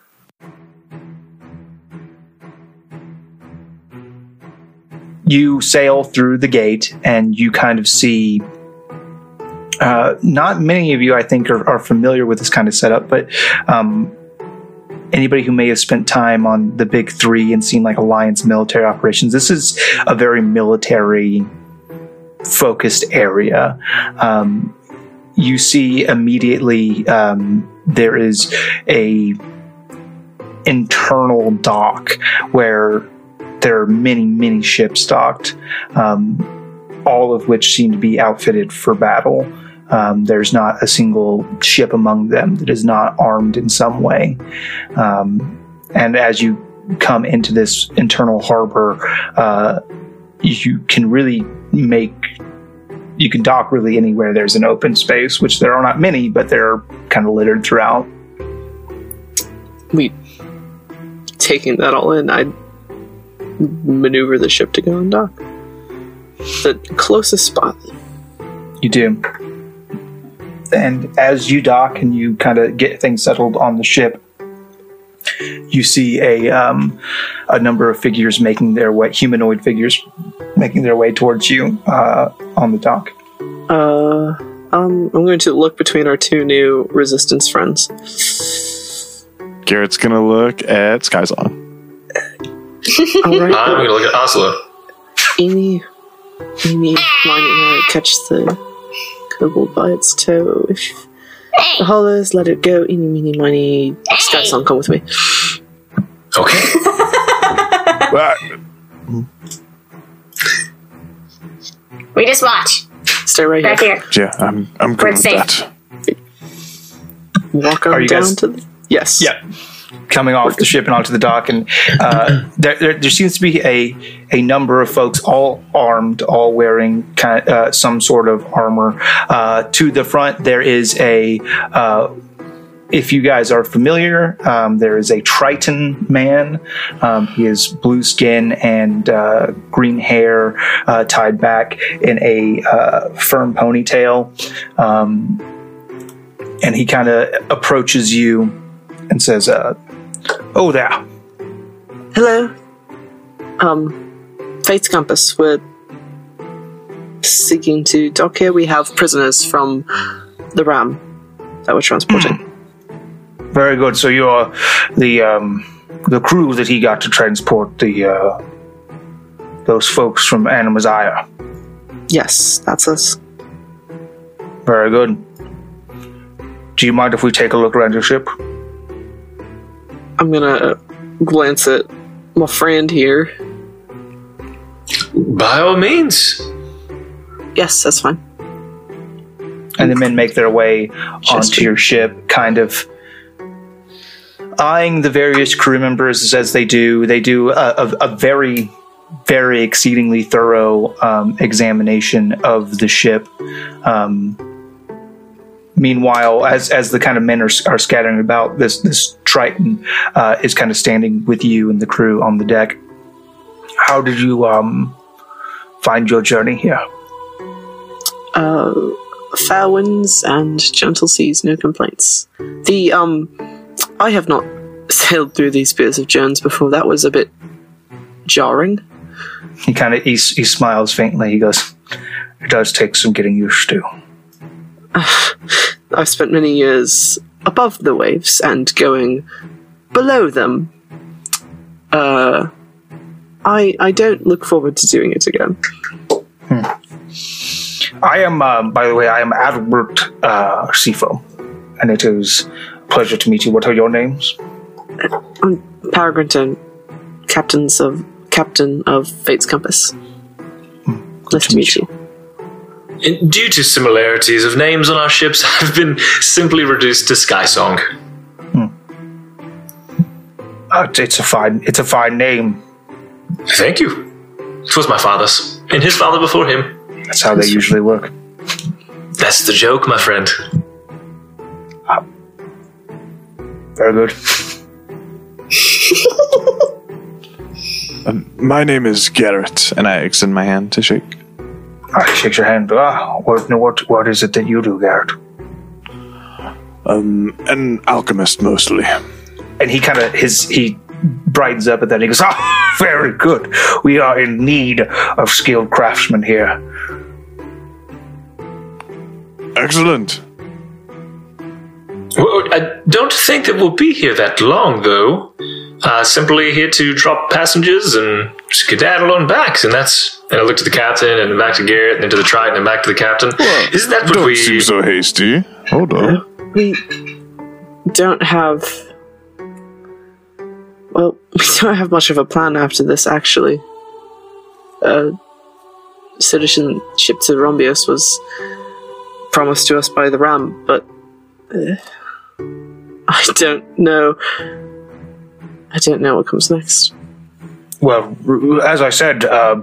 you sail through the gate and you kind of see. Uh, not many of you, I think, are, are familiar with this kind of setup, but um, anybody who may have spent time on the big three and seen like alliance military operations this is a very military focused area um, you see immediately um, there is a internal dock where there are many many ships docked um, all of which seem to be outfitted for battle um, there's not a single ship among them that is not armed in some way. Um, and as you come into this internal harbor, uh, you can really make you can dock really anywhere there's an open space, which there are not many, but they're kind of littered throughout. We taking that all in, I'd maneuver the ship to go and dock. The closest spot. You do. And as you dock and you kind of get things settled on the ship, you see a um, a number of figures making their way, humanoid figures making their way towards you uh, on the dock. Uh, um, I'm going to look between our two new resistance friends. Garrett's gonna look at Sky Song. All right, I'm going to look at Oslo. Amy, Amy, mine catch the kobold by its toe. If the hollers, let it go. Eeny, meeny, miny. Sky Song, come with me. Okay. Well, We just watch. Stay right here. Back here. here. yeah, I'm I'm We're good with safe. that. Walk on Are you down guys- to the. Yes. Yeah. Coming off the ship and onto the dock, and uh, there, there, there seems to be a a number of folks, all armed, all wearing kind uh, some sort of armor. Uh, to the front, there is a. Uh, if you guys are familiar, um, there is a Triton man. Um, he has blue skin and uh, green hair uh, tied back in a firm ponytail. Um, and he kind of approaches you and says, uh, "Oh there, Hello. Um, Fate's Compass. We're seeking to dock here. We have prisoners from the Ram that we're transporting. very good. So you're the um, the crew that he got to transport the uh, those folks from Animazaya. Yes, that's us. Very good. Do you mind if we take a look around your ship? I'm gonna glance at my friend here. By all means. Yes, that's fine. and the men make their way onto your ship, kind of eyeing the various crew members as they do. They do a, a, a very, very exceedingly thorough um, examination of the ship. Um, meanwhile, as as the kind of men are, are scattering about, this this Triton uh, is kind of standing with you and the crew on the deck. How did you um, find your journey here? Uh, fair winds and gentle seas, no complaints. The um, I have not sailed through these spears of Jones before. That was a bit jarring. He kind of he, he smiles faintly. He goes, "It does take some getting used to." I've spent many years above the waves and going below them. Uh, I I don't look forward to doing it again. I am, um, by the way, I am Albert uh, Sifo, and it is a pleasure to meet you. What are your names? I'm Paragrinton, captains of captain of Fate's Compass. nice to meet you. And Due to similarities of names on our ships, I've been simply reduced to Sky Song. Uh, it's- it's a fine, it's a fine name. Thank you. It was my father's, and his father before him. That's how they usually work. That's the joke, my friend. Very good. Um, my name is Garrett, and I extend my hand to shake. I shake your hand. Ah, what, what, what is it that you do, Garrett? Um, an alchemist mostly. And he kind of his he brightens up at that. He goes, "Ah, Very good. We are in need of skilled craftsmen here. Excellent. Well, I don't think that we'll be here that long, though. Uh, simply here to drop passengers and skedaddle on back, and that's. And I looked at the captain, and then back to Garrett, and then to the Triton, and back to the captain. Isn't that what Don't we? seem so hasty. Hold on. We don't have. Well, we don't have much of a plan after this, actually. Uh, citizenship to Rombius was promised to us by the Ram, but. Uh, I don't know. I don't know what comes next. Well, as I said, uh,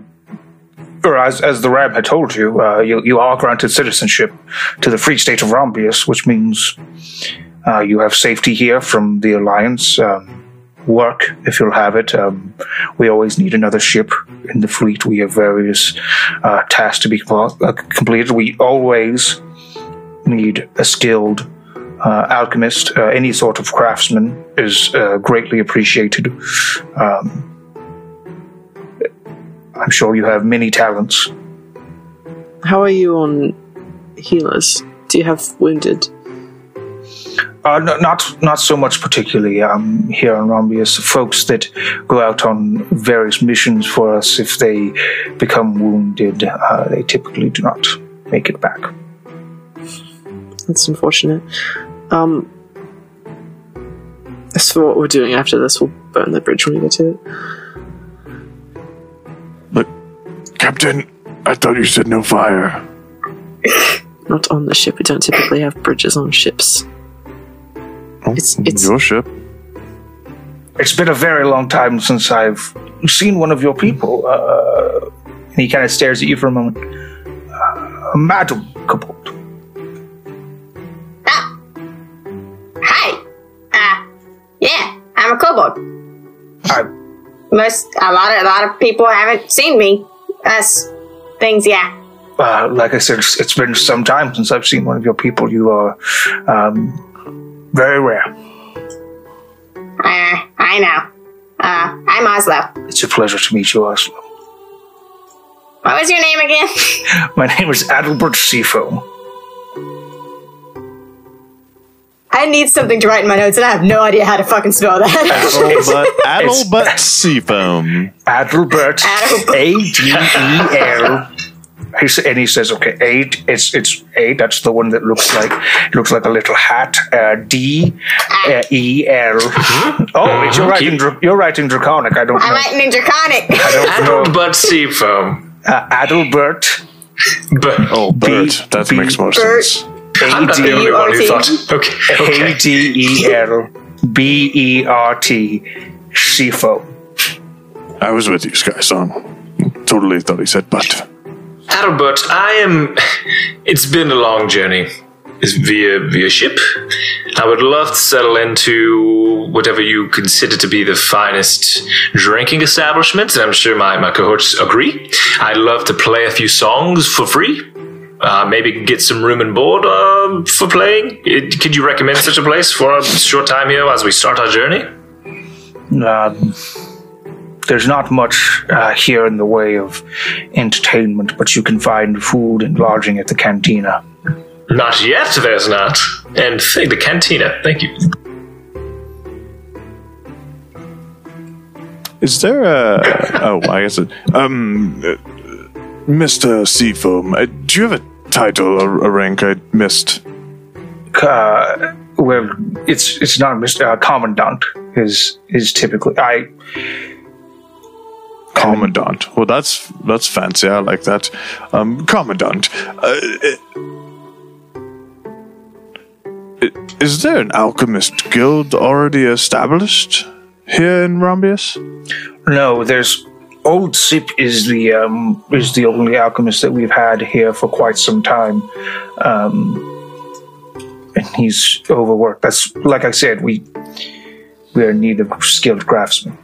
or as, as the Ram had told you, uh, you, you are granted citizenship to the Free State of Rombius, which means uh, you have safety here from the Alliance. Um, work, if you'll have it. Um, we always need another ship in the fleet. We have various uh, tasks to be uh, completed. We always need a skilled uh, alchemist. Uh, any sort of craftsman is uh, greatly appreciated. Um, I'm sure you have many talents. How are you on healers? Do you have wounded? Uh, no, not not so much particularly um, here on Rombius. Folks that go out on various missions for us, if they become wounded, uh, they typically do not make it back. That's unfortunate. Um, as for what we're doing after this, we'll burn the bridge when we get to it. Captain, I thought you said no fire. Not on the ship. We don't typically have bridges on ships. Oh, It's- it's- your ship. It's been a very long time since I've seen one of your people. Uh, and he kind of stares at you for a moment. Uh, Madam Kobold. Hi. Uh, yeah, I'm a kobold. I, Most a lot of a lot of people haven't seen me. Us things, yeah. uh, like I said, it's, it's been some time since I've seen one of your people. You are um, very rare. Uh, I know. Uh, I'm Oslo. It's a pleasure to meet you, Oslo. What was your name again? My name is Adelbert Seafoam. I need something to write in my notes, and I have no idea how to fucking spell that. Adelbert, Adelbert Seafoam. Adelbert, Adelbert. A D E L. He and he says, "Okay, eight. It's it's A. That's the one that looks like looks like a little hat. Uh, D uh, E L. Oh, it's you're writing dra- you're writing draconic. I don't I'm know. writing in Draconic. I don't. Adelbert Seafoam. Uh, Adelbert. But Oh, Bert. That B- makes more Bert. sense. I'm not the only one who thought. Okay, A okay. D E L B E R T. Seafoam. I was with you, Sky Song. Totally thought he said but. Adelbert, I am. It's been a long journey. It's via via ship. I would love to settle into whatever you consider to be the finest drinking establishment, and I'm sure my, my cohorts agree. I'd love to play a few songs for free. Uh, maybe get some room and board uh, for playing. It, could you recommend such a place for a short time here as we start our journey? Um, there's not much uh, here in the way of entertainment, but you can find food and lodging at the cantina. Not yet, there's not. And th- the cantina, thank you. Is there a. Oh, I guess it. Um. Mr. Seafoam, uh, do you have a title, or a rank I missed? Uh, well, it's it's not Mr. Uh, Commandant is is typically I Commandant. Well, that's that's fancy. I like that. Um, Commandant. Uh, is there an alchemist guild already established here in Rombius? no. There's Old Sip is the um, is the only alchemist that we've had here for quite some time, um, and he's overworked. That's like I said, we we are in need of skilled craftsmen.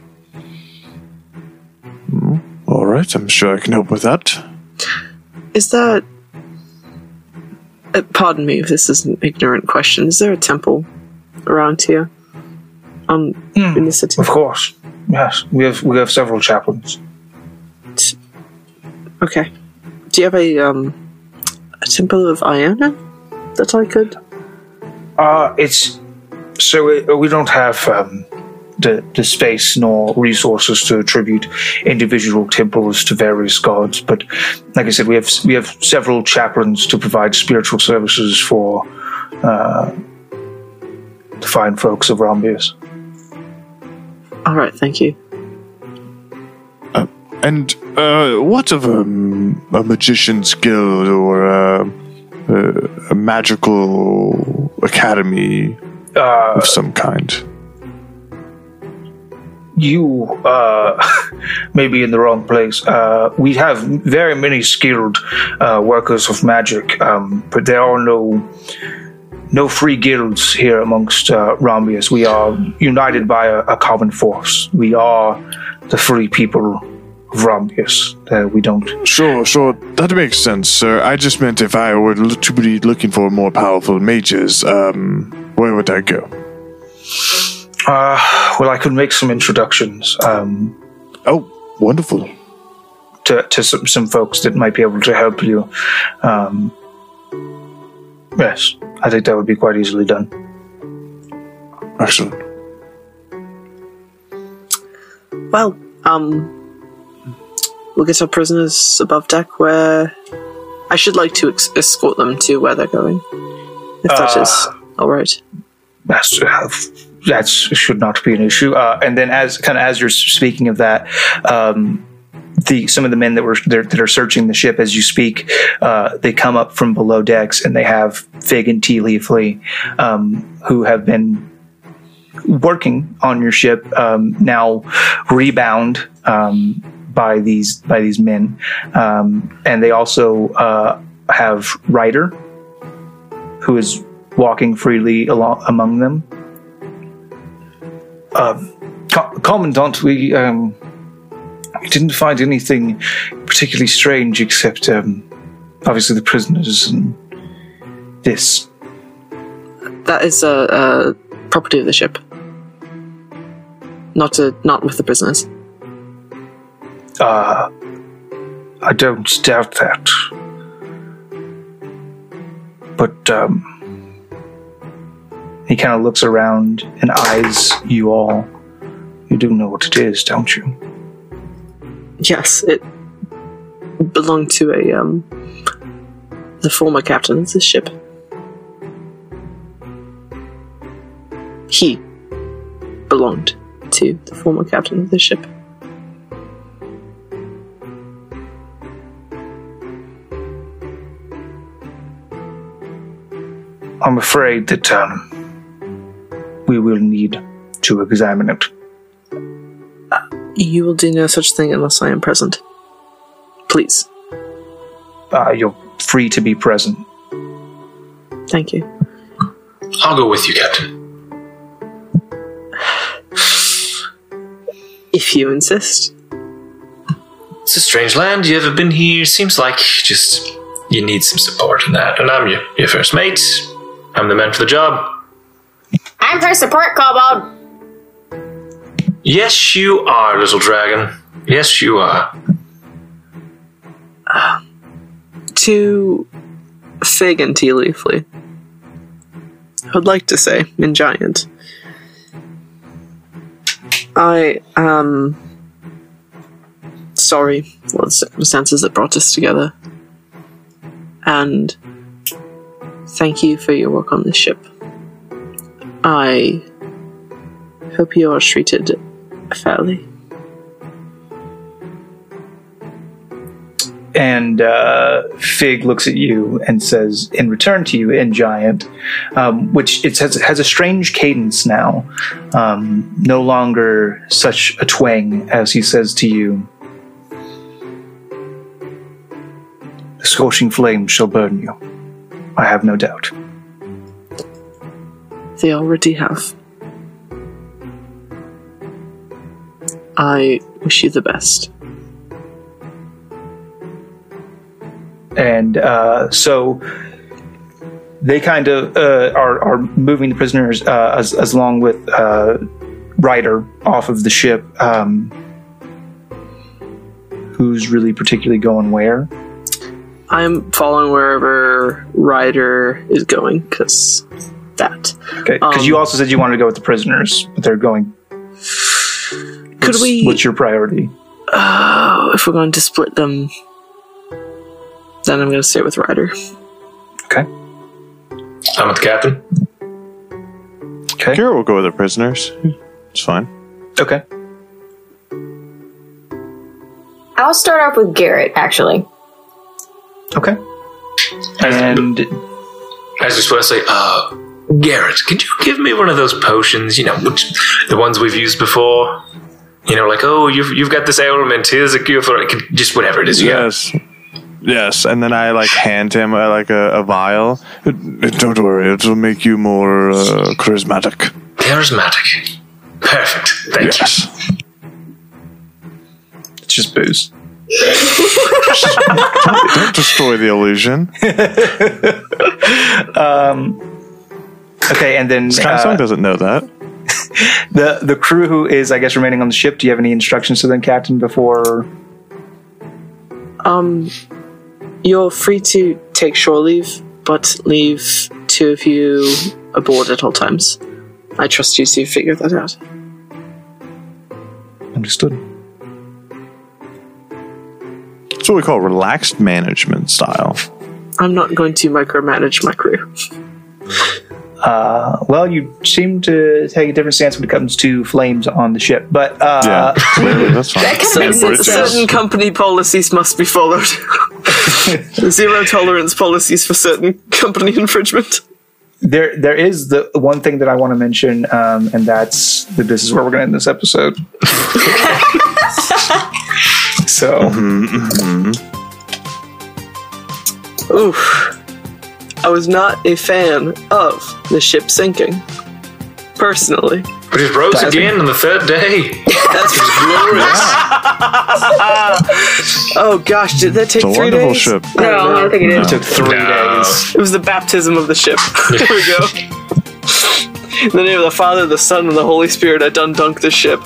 All right, I'm sure I can help with that. Is that. Uh, pardon me if this is an ignorant question. Is there a temple around here? Um, in the city? Of course, Yes, we have we have several chaplains. Okay. Do you have a um a temple of Iona that I could? Uh, it's so uh, we don't have um, the the space nor resources to attribute individual temples to various gods. But like I said, we have we have several chaplains to provide spiritual services for uh, the fine folks of Rombius. All right, thank you. And uh, what of um, a magician's guild or a, a, a magical academy Uh, of some kind? you uh, may be in the wrong place. Uh, we have very many skilled uh, workers of magic, um, but there are no no free guilds here amongst uh, Rombius. We are united by a, a common force. We are the free people of Rombius. Uh, we don't. Sure, sure. That makes sense, sir. I just meant if I were lo- to be looking for more powerful mages, um, where would I go? Uh, well, I could make some introductions um, Oh, wonderful. to, to some, some folks that might be able to help you. Um, yes, I think that would be quite easily done. Excellent. Well, um, we'll get our prisoners above deck where I should like to ex- escort them to where they're going. If that is all right. That's uh, that should not be an issue. Uh, and then, as kind of as you're speaking of that, um, the some of the men that were there, that are searching the ship as you speak, uh, they come up from below decks and they have Fig and Tea Leafly, um, who have been working on your ship um, now rebound um, by these by these men, um, and they also uh, have Ryder, who is walking freely along among them. Uh, Commandant, we um, we didn't find anything particularly strange except um, obviously the prisoners and this. That is a, a property of the ship. Not to, not with the prisoners. Uh, I don't doubt that. But um, he kind of looks around and eyes you all. You do know what it is, don't you? Yes, it belonged to a um the former captain of this ship. He belonged to the former captain of the ship. I'm afraid that um, we will need to examine it. You will do no such thing unless I am present. Please. Uh, you're free to be present. Thank you. I'll go with you, Captain. If you insist. It's a strange land. You ever been here? Seems like just you need some support in that. And I'm your, your first mate. I'm the man for the job. I'm her support kobold. Yes, you are, little dragon. Yes, you are. To Fig and Tea Leafly. I would like to say, in giant. I am sorry for the circumstances that brought us together. And thank you for your work on this ship. I hope you are treated fairly. And uh, Fig looks at you and says, in return to you, in Giant, um, which it has, has a strange cadence now, um, no longer such a twang as he says to you. The scorching flame shall burn you. I have no doubt. They already have. I wish you the best. and uh, so they kind of uh, are, are moving the prisoners uh, as, as long with uh, Ryder off of the ship. Um, who's really particularly going where? I'm following wherever Ryder is going because that. Okay, because Um, you also said you wanted to go with the prisoners, but they're going. Could What's- we? What's your priority? Oh, if we're going to split them, then I'm going to stay with Ryder. Okay. I'm with the captain. Okay. Garrett will go with the prisoners. It's fine. Okay. I'll start off with Garrett, actually. Okay. As, And as we supposed to say, uh, Garrett, could you give me one of those potions? You know, which, the ones we've used before. You know, like oh, you've you've got this ailment. Here's a cure for it. Just whatever it is. you got. Yes. Yes, and then I like hand him uh, like a, a vial. Don't worry, it'll make you more uh, charismatic. Charismatic. Perfect. Thank you. Yes. it's just booze. Don't destroy the illusion. Okay, and then Sky uh, Song doesn't know that. the the crew who is, I guess, remaining on the ship. Do you have any instructions to them, Captain? Before Um, you're free to take shore leave, but leave two of you aboard at all times. I trust you to figure that out. understood. It's what we call relaxed management style. I'm not going to micromanage my crew. Uh, well, you seem to take a different stance when it comes to flames on the ship, but uh, Yeah, clearly, that's fine. Makes certain company policies must be followed. Zero tolerance policies for certain company infringement. there there is the one thing that I want to mention, um, and that's that this is where we're going to end this episode. so mm-hmm, mm-hmm. Oof. I was not a fan of the ship sinking. Personally. But it rose That's- again on the third day. That's Glorious. Oh gosh, did that take It's a three wonderful days? ship. I No, I don't think it it is. took three No. days. It was the baptism of the ship. There we go. In the name of the Father, the Son, and the Holy Spirit, I done dunked the ship.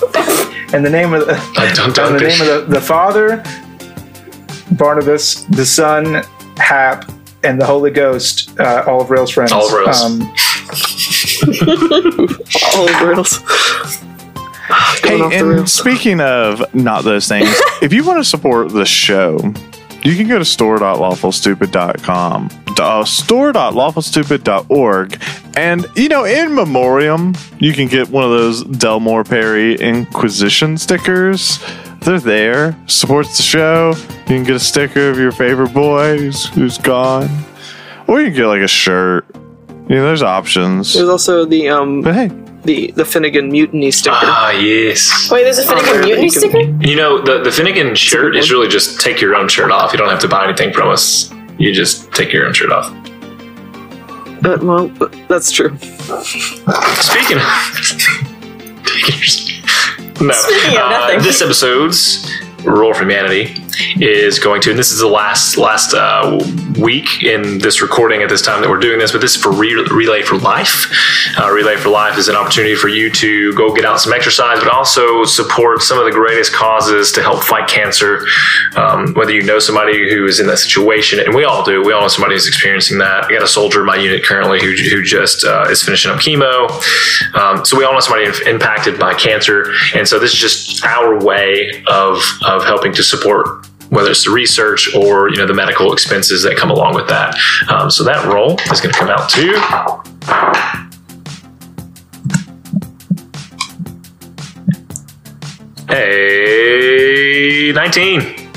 In the name of the I don't and the know. name of the, the Father, Barnabas, the Son, Hap, and the Holy Ghost, uh, all of Rail's friends. All of Rails. Um, All of rails. Hey, Going off the and rails. speaking of not those things, if you want to support the show, you can go to store.lawfulstupid.com, uh, store.lawfulstupid.org, and, you know, in memoriam, you can get one of those Delmore Perry Inquisition stickers. They're there. Supports the show. You can get a sticker of your favorite boy who's, who's gone. Or you can get, like, a shirt. You know, there's options. There's also the um But hey, the the Finnegan mutiny sticker. Ah, yes. Wait, there's a Finnegan Oh, Mutiny you can- sticker? You know, the, the Finnegan shirt is really just take your own shirt off. You don't have to buy anything from us. You just take your own shirt off. Uh, well, that's true. Speaking of. no. Speaking of Uh, this episode's Roll for Humanity is going to, and this is the last last uh, week in this recording at this time that we're doing this, but this is for Re- Relay for Life. Uh, Relay for Life is an opportunity for you to go get out some exercise, but also support some of the greatest causes to help fight cancer. Um, whether you know somebody who is in that situation, and we all do, we all know somebody who's experiencing that. I got a soldier in my unit currently who, who just uh, is finishing up chemo. Um, so we all know somebody impacted by cancer, and so this is just our way of of helping to support whether it's the research or you know the medical expenses that come along with that. Um, so that roll is going to come out too. A 19.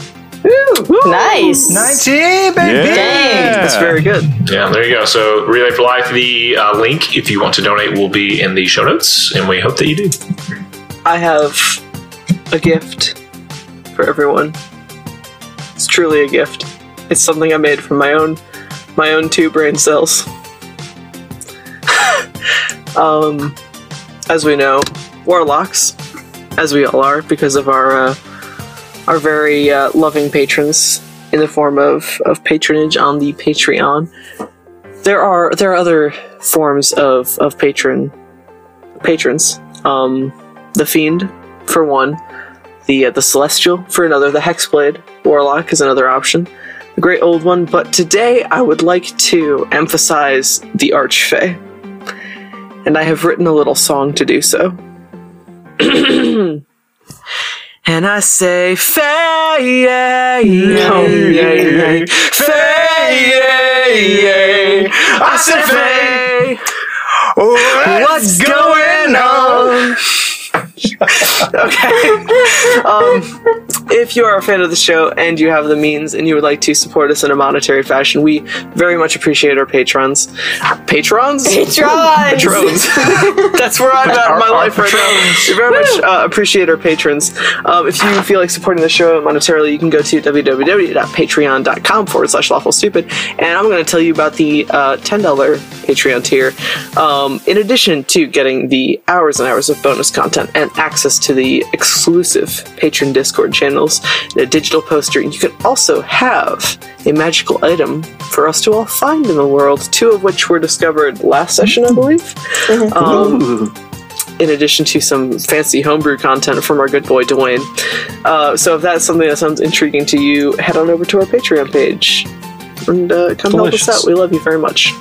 Nice. 19, baby! yeah. That's very good. Yeah, there you go. So Relay for Life, the uh, link if you want to donate will be in the show notes, and we hope that you do. I have a gift for everyone. It's truly a gift. It's something I made from my own my own two brain cells. um, as we know, warlocks, as we all are, because of our uh, our very uh, loving patrons in the form of, of patronage on the Patreon. There are there are other forms of, of patron patrons. Um, the Fiend for one, the uh, the Celestial for another, the Hexblade Warlock is another option, the Great Old One. But today I would like to emphasize the Archfey, and I have written a little song to do so. And I say. Faye, Faye, I said, Faye, what's going on? okay. Um, if you are a fan of the show and you have the means and you would like to support us in a monetary fashion, we very much appreciate our patrons. Patrons? Patrons! Patrons. That's where I'm at in my life right now. We very much uh, appreciate our patrons. Um, if you feel like supporting the show monetarily, you can go to www.patreon.com forward slash lawful stupid. And I'm going to tell you about the uh, $10 Patreon tier. Um, in addition to getting the hours and hours of bonus content and access to the exclusive patron Discord channels, and a digital poster, you can also have a magical item for us to all find in the world, two of which were discovered last session, I believe. Um, in addition to some fancy homebrew content from our good boy Dwayne. Uh, so if that's something that sounds intriguing to you, head on over to our Patreon page and uh, come help us out. We love you very much.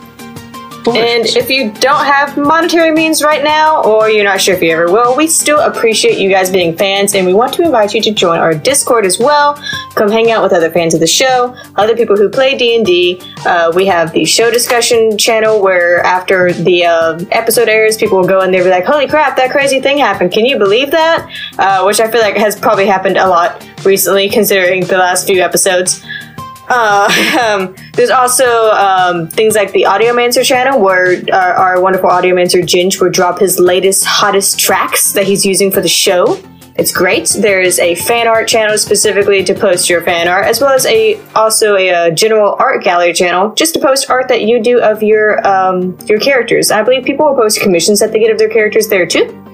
And if you don't have monetary means right now, or you're not sure if you ever will, we still appreciate you guys being fans, and we want to invite you to join our Discord as well. Come hang out with other fans of the show, other people who play D and D. Uh, We have the show discussion channel where after the uh, episode airs, people will go in there and be like, "Holy crap, that crazy thing happened! Can you believe that?" Uh, which I feel like has probably happened a lot recently, considering the last few episodes. Uh, um, there's also um, things like the Audio Audiomancer channel, where our, our wonderful Audiomancer Ginge will drop his latest, hottest tracks that he's using for the show. It's great. There's a fan art channel specifically to post your fan art, as well as a also a, uh general art gallery channel just to post art that you do of your um, your characters. I believe people will post commissions that they get of their characters there too.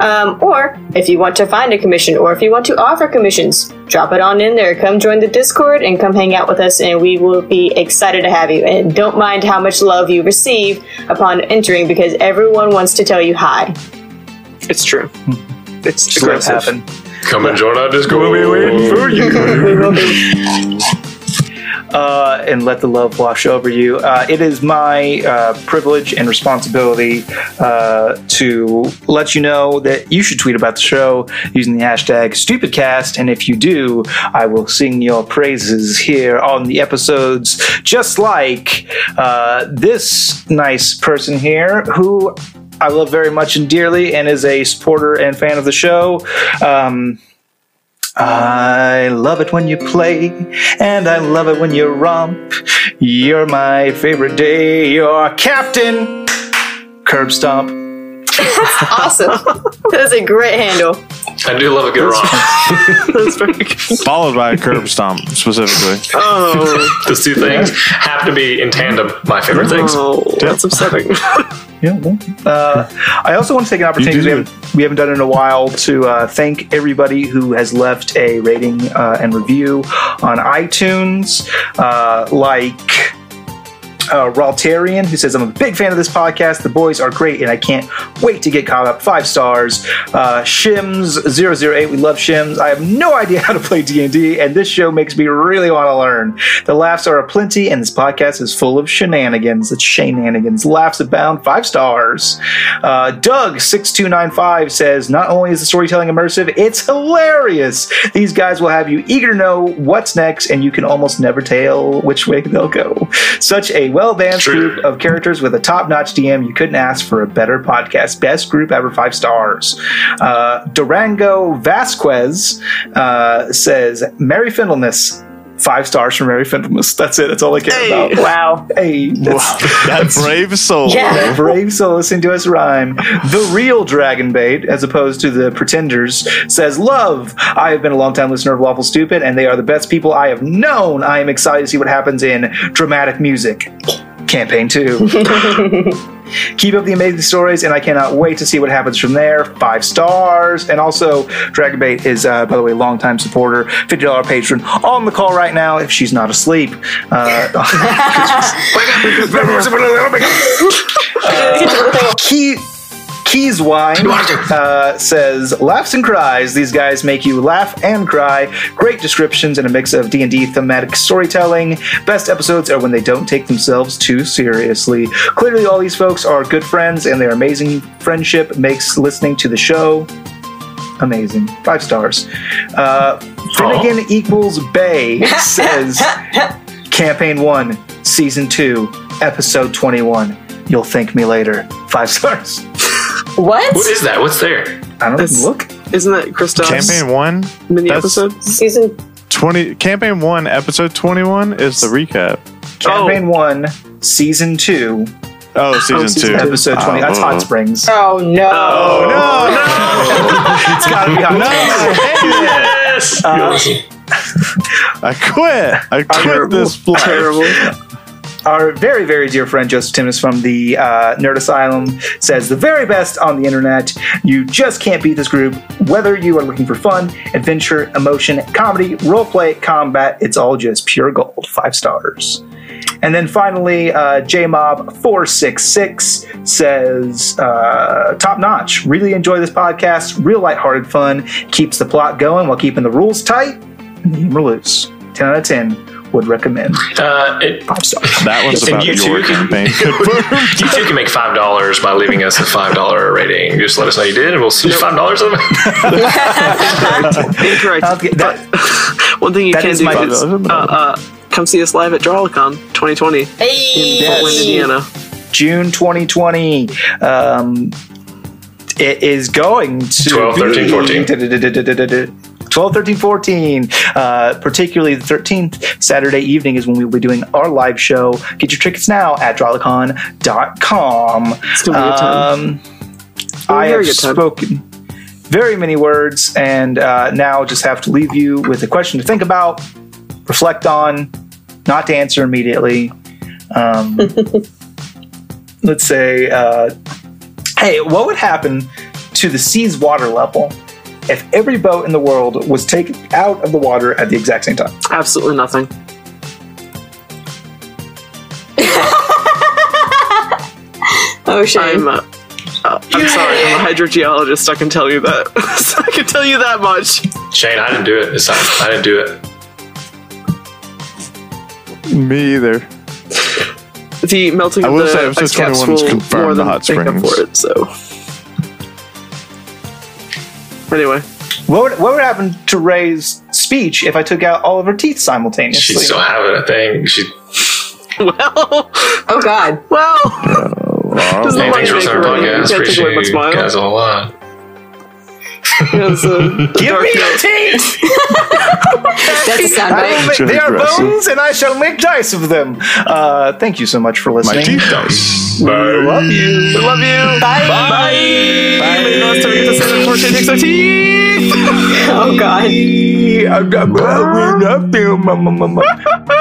Um, or if you want to find a commission or if you want to offer commissions, drop it on in there. Come join the Discord and come hang out with us, and we will be excited to have you. And don't mind how much love you receive upon entering because everyone wants to tell you hi. It's true. It's Just let it aggressive. Come and join our Discord. We will be. Uh, and let the love wash over you. Uh, it is my uh, privilege and responsibility uh, to let you know that you should tweet about the show using the hashtag StupidCast, and if you do, I will sing your praises here on the episodes, just like uh, this nice person here who. I love very much and dearly, and is a supporter and fan of the show. Um, I love it when you play, and I love it when you romp. You're my favorite day. You're Captain Curb Stomp. awesome. that is a great handle. I do love a good romp. That's very good. Followed by a curb stomp, specifically. Oh, Those two things have to be in tandem. My favorite things. oh, that's upsetting. Yeah. well, Uh, I also want to take an opportunity we haven't, we haven't done it in a while to uh, thank everybody who has left a rating uh, and review on iTunes, uh, like. Uh, Raltarian, who says, I'm a big fan of this podcast. The boys are great, and I can't wait to get caught up. Five stars. Uh, Shims008, we love Shims. I have no idea how to play D&D, and this show makes me really want to learn. The laughs are aplenty, and this podcast is full of shenanigans. It's shenanigans. Laughs abound. Five stars. Uh, Doug6295 says, Not only is the storytelling immersive, it's hilarious. These guys will have you eager to know what's next, and you can almost never tell which way they'll go. Such a well balanced group of characters with a top notch DM. You couldn't ask for a better podcast. Best group ever, five stars. Uh, Durango Vasquez uh, says, Mary Findleness. Five stars from Mary Findleness. That's it. That's all I care Hey. about. Wow. Hey, that's, That brave soul. Yeah. Brave soul listening to us rhyme. The real Dragon Bait, as opposed to the pretenders, says, Love! I have been a long time listener of Waffle Stupid, and they are the best people I have known. I am excited to see what happens in dramatic music. Campaign 2. Keep up the amazing stories, and I cannot wait to see what happens from there. Five stars. And also, Dragon Bait is, uh, by the way, a longtime supporter, $50 patron on the call right now if she's not asleep. Uh, keep Keys Wine uh, says, "Laughs and cries. These guys make you laugh and cry. Great descriptions and a mix of D and D thematic storytelling. Best episodes are when they don't take themselves too seriously. Clearly, all these folks are good friends, and their amazing friendship makes listening to the show." Amazing. Five stars. Uh, Finnegan equals Bay says Campaign 1, Season 2, Episode 21. You'll thank me later. Five stars. What? What is that? What's there? I don't It's- look. Isn't that Kristoff's Campaign one, mini that's- episode? Season. twenty. Campaign one, episode twenty-one is the recap. Campaign 1, Season 2, Oh, season oh, season two, two. Episode 20. That's Oh. Hot Springs. Oh no. Oh, no, oh, it's gotta be Hot Springs. Yes. I quit. I quit Terrible. this life. Terrible. Our very, very dear friend Joseph Timmons from the uh, Nerd Asylum says the very best on the internet. You just can't beat this group. Whether you are looking for fun, adventure, emotion, comedy, roleplay, combat, it's all just pure gold. Five stars. And then finally, uh, JMob466 says, uh, top notch. Really enjoy this podcast. Real lighthearted fun. Keeps the plot going while keeping the rules tight and the humor loose. 10 out of 10 would recommend. Uh, it, Five stars. That one's about you your can- campaign. you too can make five dollars by leaving us a five dollar rating. Just let us know you did, and we'll see five dollars of them. Incorrect. I'll get that- One thing you can do is uh, uh, come see us live at Drawlicon 2020 in Hey. Fort Wayne, Indiana. June 2020. Um, it is going to 12, 13, be 14. 12, 13, 14. Uh, particularly the 13th, Saturday evening, is when we'll be doing our live show. Get your tickets now at drawlicon.com. It's be a good time. Um, a I have spoken very many words, and uh, now just have to leave you with a question to think about, reflect on, not to answer immediately. Um, let's say, uh, hey, what would happen to the sea's water level if every boat in the world was taken out of the water at the exact same time? Absolutely nothing. Oh shit. I'm. Uh, uh, I'm sorry. I'm a hydrogeologist. I can tell you that. I can tell you that much. Shane, I didn't do it this time. I didn't do it. Me either. The melting I of will the say episode ice caps 21 is will confirmed the hot make up springs. for it. So. Anyway, What would, what would happen to Ray's speech if I took out all of her teeth simultaneously? She'd still have it, I think. She, well, oh god. well. Well, Doesn't hey, thanks for listening to our podcast. You can't take away Appreciate you smile. guys a lot. Yes, uh, the Give Dark me your Knight. teeth! That's a I soundbite. will make, they are bones, and I shall make dice of them. Uh, thank you so much for listening. my listening. teeth dice. We love you. We love you. Bye. Bye. Maybe the last time we get to say that before Shane takes our teeth. Oh god. We love you.